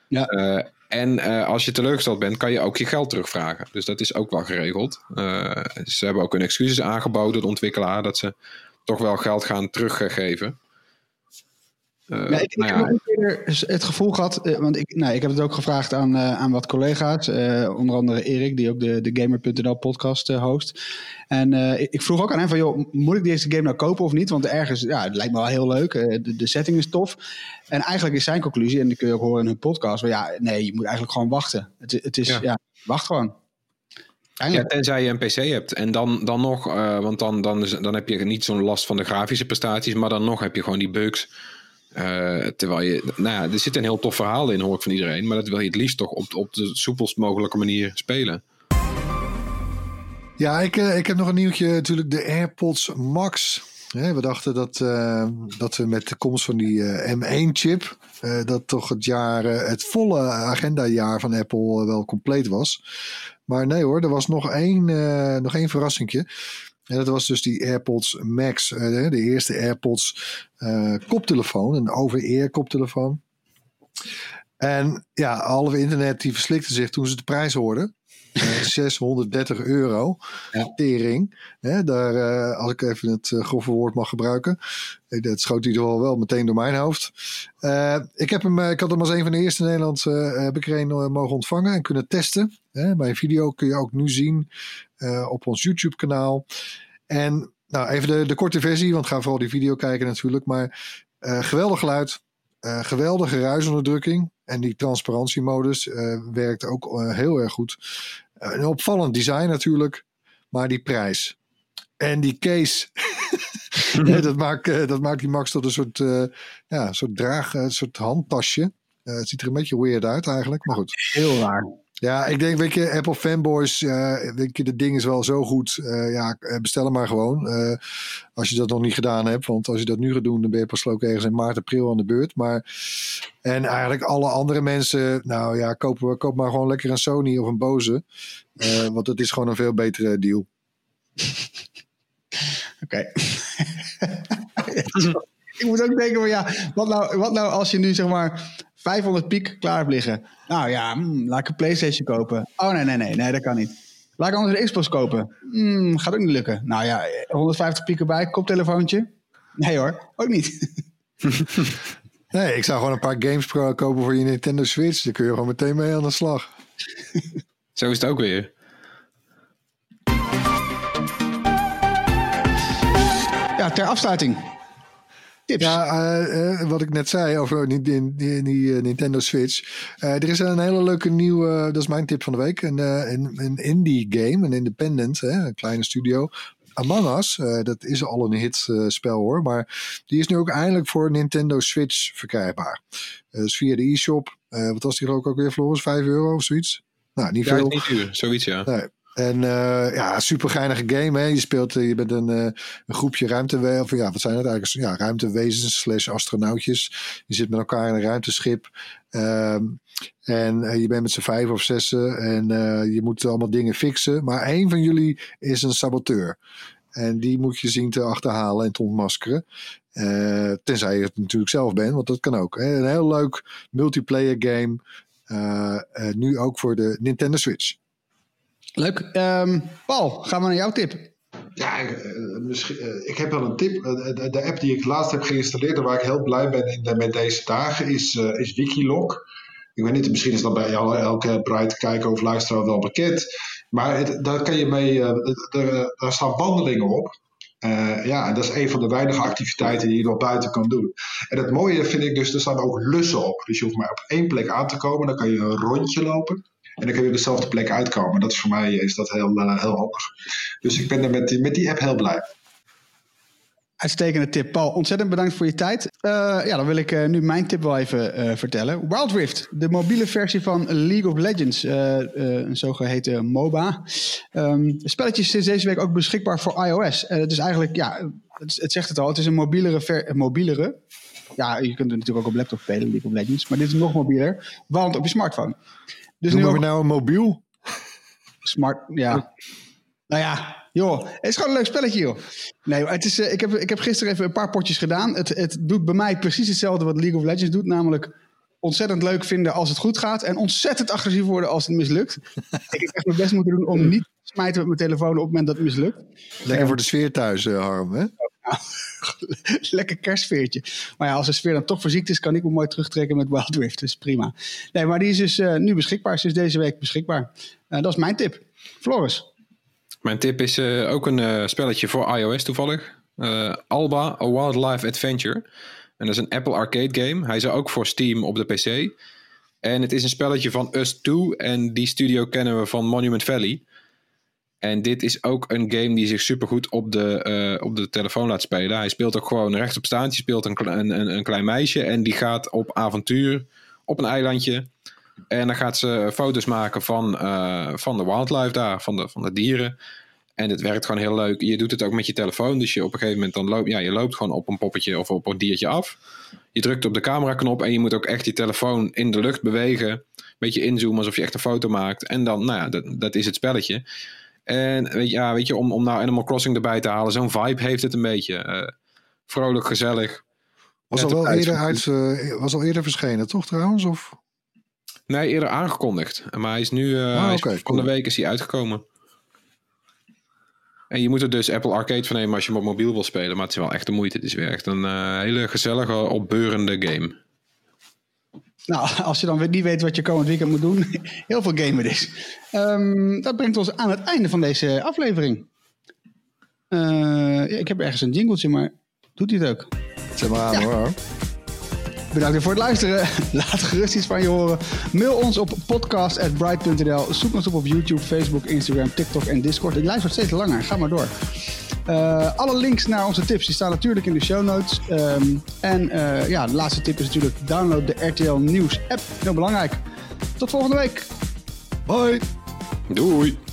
Speaker 1: Ja.
Speaker 4: Uh, en uh, als je teleurgesteld bent, kan je ook je geld terugvragen. Dus dat is ook wel geregeld. Uh, ze hebben ook een excuses aangeboden, de ontwikkelaar, dat ze toch wel geld gaan teruggeven.
Speaker 1: Uh, ja, ik, nou ja. heb ook eerder het gevoel gehad, uh, want ik, nou, ik heb het ook gevraagd aan, uh, aan wat collega's, onder andere Erik, die ook de, de Gamer.nl podcast host. En ik, ik, vroeg ook aan hem van, joh, moet ik deze game nou kopen of niet? Want ergens, ja, het lijkt me wel heel leuk, de, de, setting is tof. En eigenlijk is zijn conclusie, en die kun je ook horen in hun podcast, maar ja, nee, je moet eigenlijk gewoon wachten. Het, het is, ja. ja wacht gewoon.
Speaker 4: Ja, tenzij je een PC hebt. En dan, dan nog, uh, want dan, dan, is, dan heb je niet zo'n last van de grafische prestaties, maar dan nog heb je gewoon die bugs. Uh, terwijl je, nou ja, er zit een heel tof verhaal in, hoor ik van iedereen. Maar dat wil je het liefst toch op, op de soepelst mogelijke manier spelen.
Speaker 3: Ja, ik, uh, ik heb nog een nieuwtje. Natuurlijk de AirPods Max. we dachten dat, uh, dat we met de komst van die M1-chip... dat toch het jaar, het volle agendajaar van Apple wel compleet was. Maar nee hoor, er was nog één, nog één verrassingje. En dat was dus die AirPods Max, de eerste AirPods koptelefoon, een over-ear koptelefoon. En ja, halve internet die verslikte zich toen ze de prijs hoorden. 630 euro. Ja. Tering. Hè, daar, uh, als ik even het uh, grove woord mag gebruiken. Dat schoot in ieder geval wel meteen door mijn hoofd. Uh, ik, heb hem, ik had hem als een van de eerste in Nederland heb ik er een mogen ontvangen en kunnen testen. Hè, mijn video kun je ook nu zien op ons YouTube kanaal. En nou, even de, de korte versie, want ga vooral die video kijken natuurlijk. Maar geweldig geluid. geweldige ruisonderdrukking. En die transparantiemodus werkt ook heel erg goed. Een opvallend design natuurlijk, maar die prijs. En die case, (laughs) dat, maakt, eh, dat maakt die Max tot een soort, uh, ja, soort draag, een soort handtasje. Uh, het ziet er een beetje weird uit eigenlijk, maar goed.
Speaker 1: Heel raar.
Speaker 3: Ja, ik denk, weet je, Apple fanboys, uh, weet je, de ding is wel zo goed. Uh, ja, bestel hem maar gewoon. Als je dat nog niet gedaan hebt. Want als je dat nu gaat doen, dan ben je pas ook ergens in maart, april aan de beurt. Maar, en eigenlijk alle andere mensen, nou ja, koop, koop maar gewoon lekker een Sony of een Bose. want het is gewoon een veel betere deal. (laughs)
Speaker 1: Oké. (laughs) ik moet ook denken van ja, wat nou, wat nou als je nu zeg maar 500 piek klaar liggen. Nou ja, hmm, laat ik een PlayStation kopen. Oh nee, nee, nee, nee, dat kan niet. Laat ik anders een Xbox kopen. Hmm, gaat ook niet lukken. Nou ja, 150 piek erbij, koptelefoontje. Nee hoor, ook niet. (laughs)
Speaker 3: nee, ik zou gewoon een paar games kopen voor je Nintendo Switch. Dan kun je gewoon meteen mee aan de slag. (laughs)
Speaker 4: Zo is het ook weer.
Speaker 1: Ja, ter afsluiting.
Speaker 3: Ja, uh, wat ik net zei over die, die, die, die Nintendo Switch. Uh, er is een hele leuke nieuwe, dat is mijn tip van de week. Een, een, een indie game, een independent, hè, een kleine studio. Among Us, dat is al een hit spel hoor. Maar die is nu ook eindelijk voor Nintendo Switch verkrijgbaar. dus via de e-shop. wat was die ook, ook weer, Floris? 5 euro of zoiets? Nou, niet
Speaker 4: ja,
Speaker 3: veel.
Speaker 4: Niet duur, zoiets ja.
Speaker 3: Nee. En uh, ja, super geinige game. Hè? Je speelt, uh, je bent een, uh, een groepje ruimtewezens. Of ja, wat zijn het eigenlijk? Ja, ruimtewezens slash astronautjes. Je zit met elkaar in een ruimteschip. Um, en je bent met z'n vijf of zessen. En je moet allemaal dingen fixen. Maar één van jullie is een saboteur. En die moet je zien te achterhalen en te ontmaskeren. tenzij je het natuurlijk zelf bent, want dat kan ook. Hè? Een heel leuk multiplayer game. nu ook voor de Nintendo Switch.
Speaker 1: Leuk. Um, Paul, gaan we naar jouw tip.
Speaker 2: Ja, uh, misschien, uh, ik heb wel een tip. Uh, de app die ik laatst heb geïnstalleerd en waar ik heel blij ben met deze dagen is, is Wikilog. Ik weet niet, misschien is dat bij elke Bright kijker of luisteraar wel bekend. Maar daar, kan je mee, daar staan wandelingen op. Uh, ja, dat is een van de weinige activiteiten die je nog buiten kan doen. En het mooie vind ik dus, er staan ook lussen op. Dus je hoeft maar op één plek aan te komen. Dan kan je een rondje lopen. En dan kun je op dezelfde plek uitkomen. Dat is voor mij is dat heel, uh, heel handig. Dus ik ben er met die, met die app heel blij.
Speaker 1: Uitstekende tip. Paul, ontzettend bedankt voor je tijd. Uh, ja, dan wil ik uh, nu mijn tip wel even vertellen. Wild Rift, de mobiele versie van League of Legends, een zogeheten MOBA. Um, het spelletje is sinds deze week ook beschikbaar voor iOS. het is eigenlijk, ja, het, het, zegt het al, het is een mobielere, mobielere. Ja, je kunt het natuurlijk ook op laptop spelen, League of Legends. Maar dit is nog mobieler, want op je smartphone.
Speaker 3: Dus Noemen nu we nou een mobiel? (laughs)
Speaker 1: Smart, ja. Nou ja, joh, het is gewoon een leuk spelletje, joh. Nee, het is, uh, ik, heb, ik heb gisteren even een paar potjes gedaan. Het, het doet bij mij precies hetzelfde wat League of Legends doet, namelijk ontzettend leuk vinden als het goed gaat en ontzettend agressief worden als het mislukt. (laughs) ik heb echt mijn best moeten doen om niet te smijten met mijn telefoon op het moment dat het mislukt.
Speaker 3: Lekker voor de sfeer thuis, uh, Harm, hè? (laughs)
Speaker 1: lekker kerstveertje. Maar ja, als de sfeer dan toch verziekt is, kan ik me mooi terugtrekken met Wild Rift. Dus prima. Nee, maar die is dus uh, nu beschikbaar. Ze is deze week beschikbaar. Uh, dat is mijn tip. Floris.
Speaker 4: Mijn tip is uh, ook een spelletje voor iOS toevallig. Alba, A Wildlife Adventure. En dat is een Apple Arcade game. Hij is ook voor Steam op de PC. En het is een spelletje van Us 2. En die studio kennen we van Monument Valley. En dit is ook een game die zich supergoed op de, eh, op de telefoon laat spelen. Hij speelt ook gewoon rechtop staan. Je speelt een, een, een klein meisje en die gaat op avontuur op een eilandje. En dan gaat ze foto's maken van, uh, van de wildlife daar, van de, van de dieren. En het werkt gewoon heel leuk. Je doet het ook met je telefoon. Dus je op een gegeven moment dan loopt, ja, je loopt gewoon op een poppetje of op een diertje af. Je drukt op de cameraknop en je moet ook echt je telefoon in de lucht bewegen. Een beetje inzoomen alsof je echt een foto maakt. En dan, nou ja, dat, dat is het spelletje. En weet je, ja, weet je om, om nou Animal Crossing erbij te halen, zo'n vibe heeft het een beetje. Uh, vrolijk, gezellig.
Speaker 3: Was al wel eerder, uit, uh, was al eerder verschenen, toch trouwens? Of?
Speaker 4: Nee, eerder aangekondigd. Maar hij is nu, uh, ah, okay, van de week is hij uitgekomen. En je moet er dus Apple Arcade van nemen als je hem op mobiel wil spelen. Maar het is wel echt de moeite. Het is weer echt een uh, hele gezellige, opbeurende game.
Speaker 1: Nou, (laughs) als je dan niet weet wat je komend weekend moet doen, (laughs) heel veel gamen dus. Um, dat brengt ons aan het einde van deze aflevering. Uh, ik heb ergens een jingletje, maar doet hij het ook?
Speaker 3: Zet maar aan ja. hoor.
Speaker 1: Bedankt voor het luisteren. (laughs) Laat gerust iets van je horen. Mail ons op podcast.bright.nl. Zoek ons op op YouTube, Facebook, Instagram, TikTok en Discord. De lijst wordt steeds langer. Ga maar door. Uh, alle links naar onze tips die staan natuurlijk in de show notes. Um, en uh, ja, de laatste tip is natuurlijk download de RTL Nieuws app. Heel belangrijk. Tot volgende week.
Speaker 3: Bye.
Speaker 4: Doei.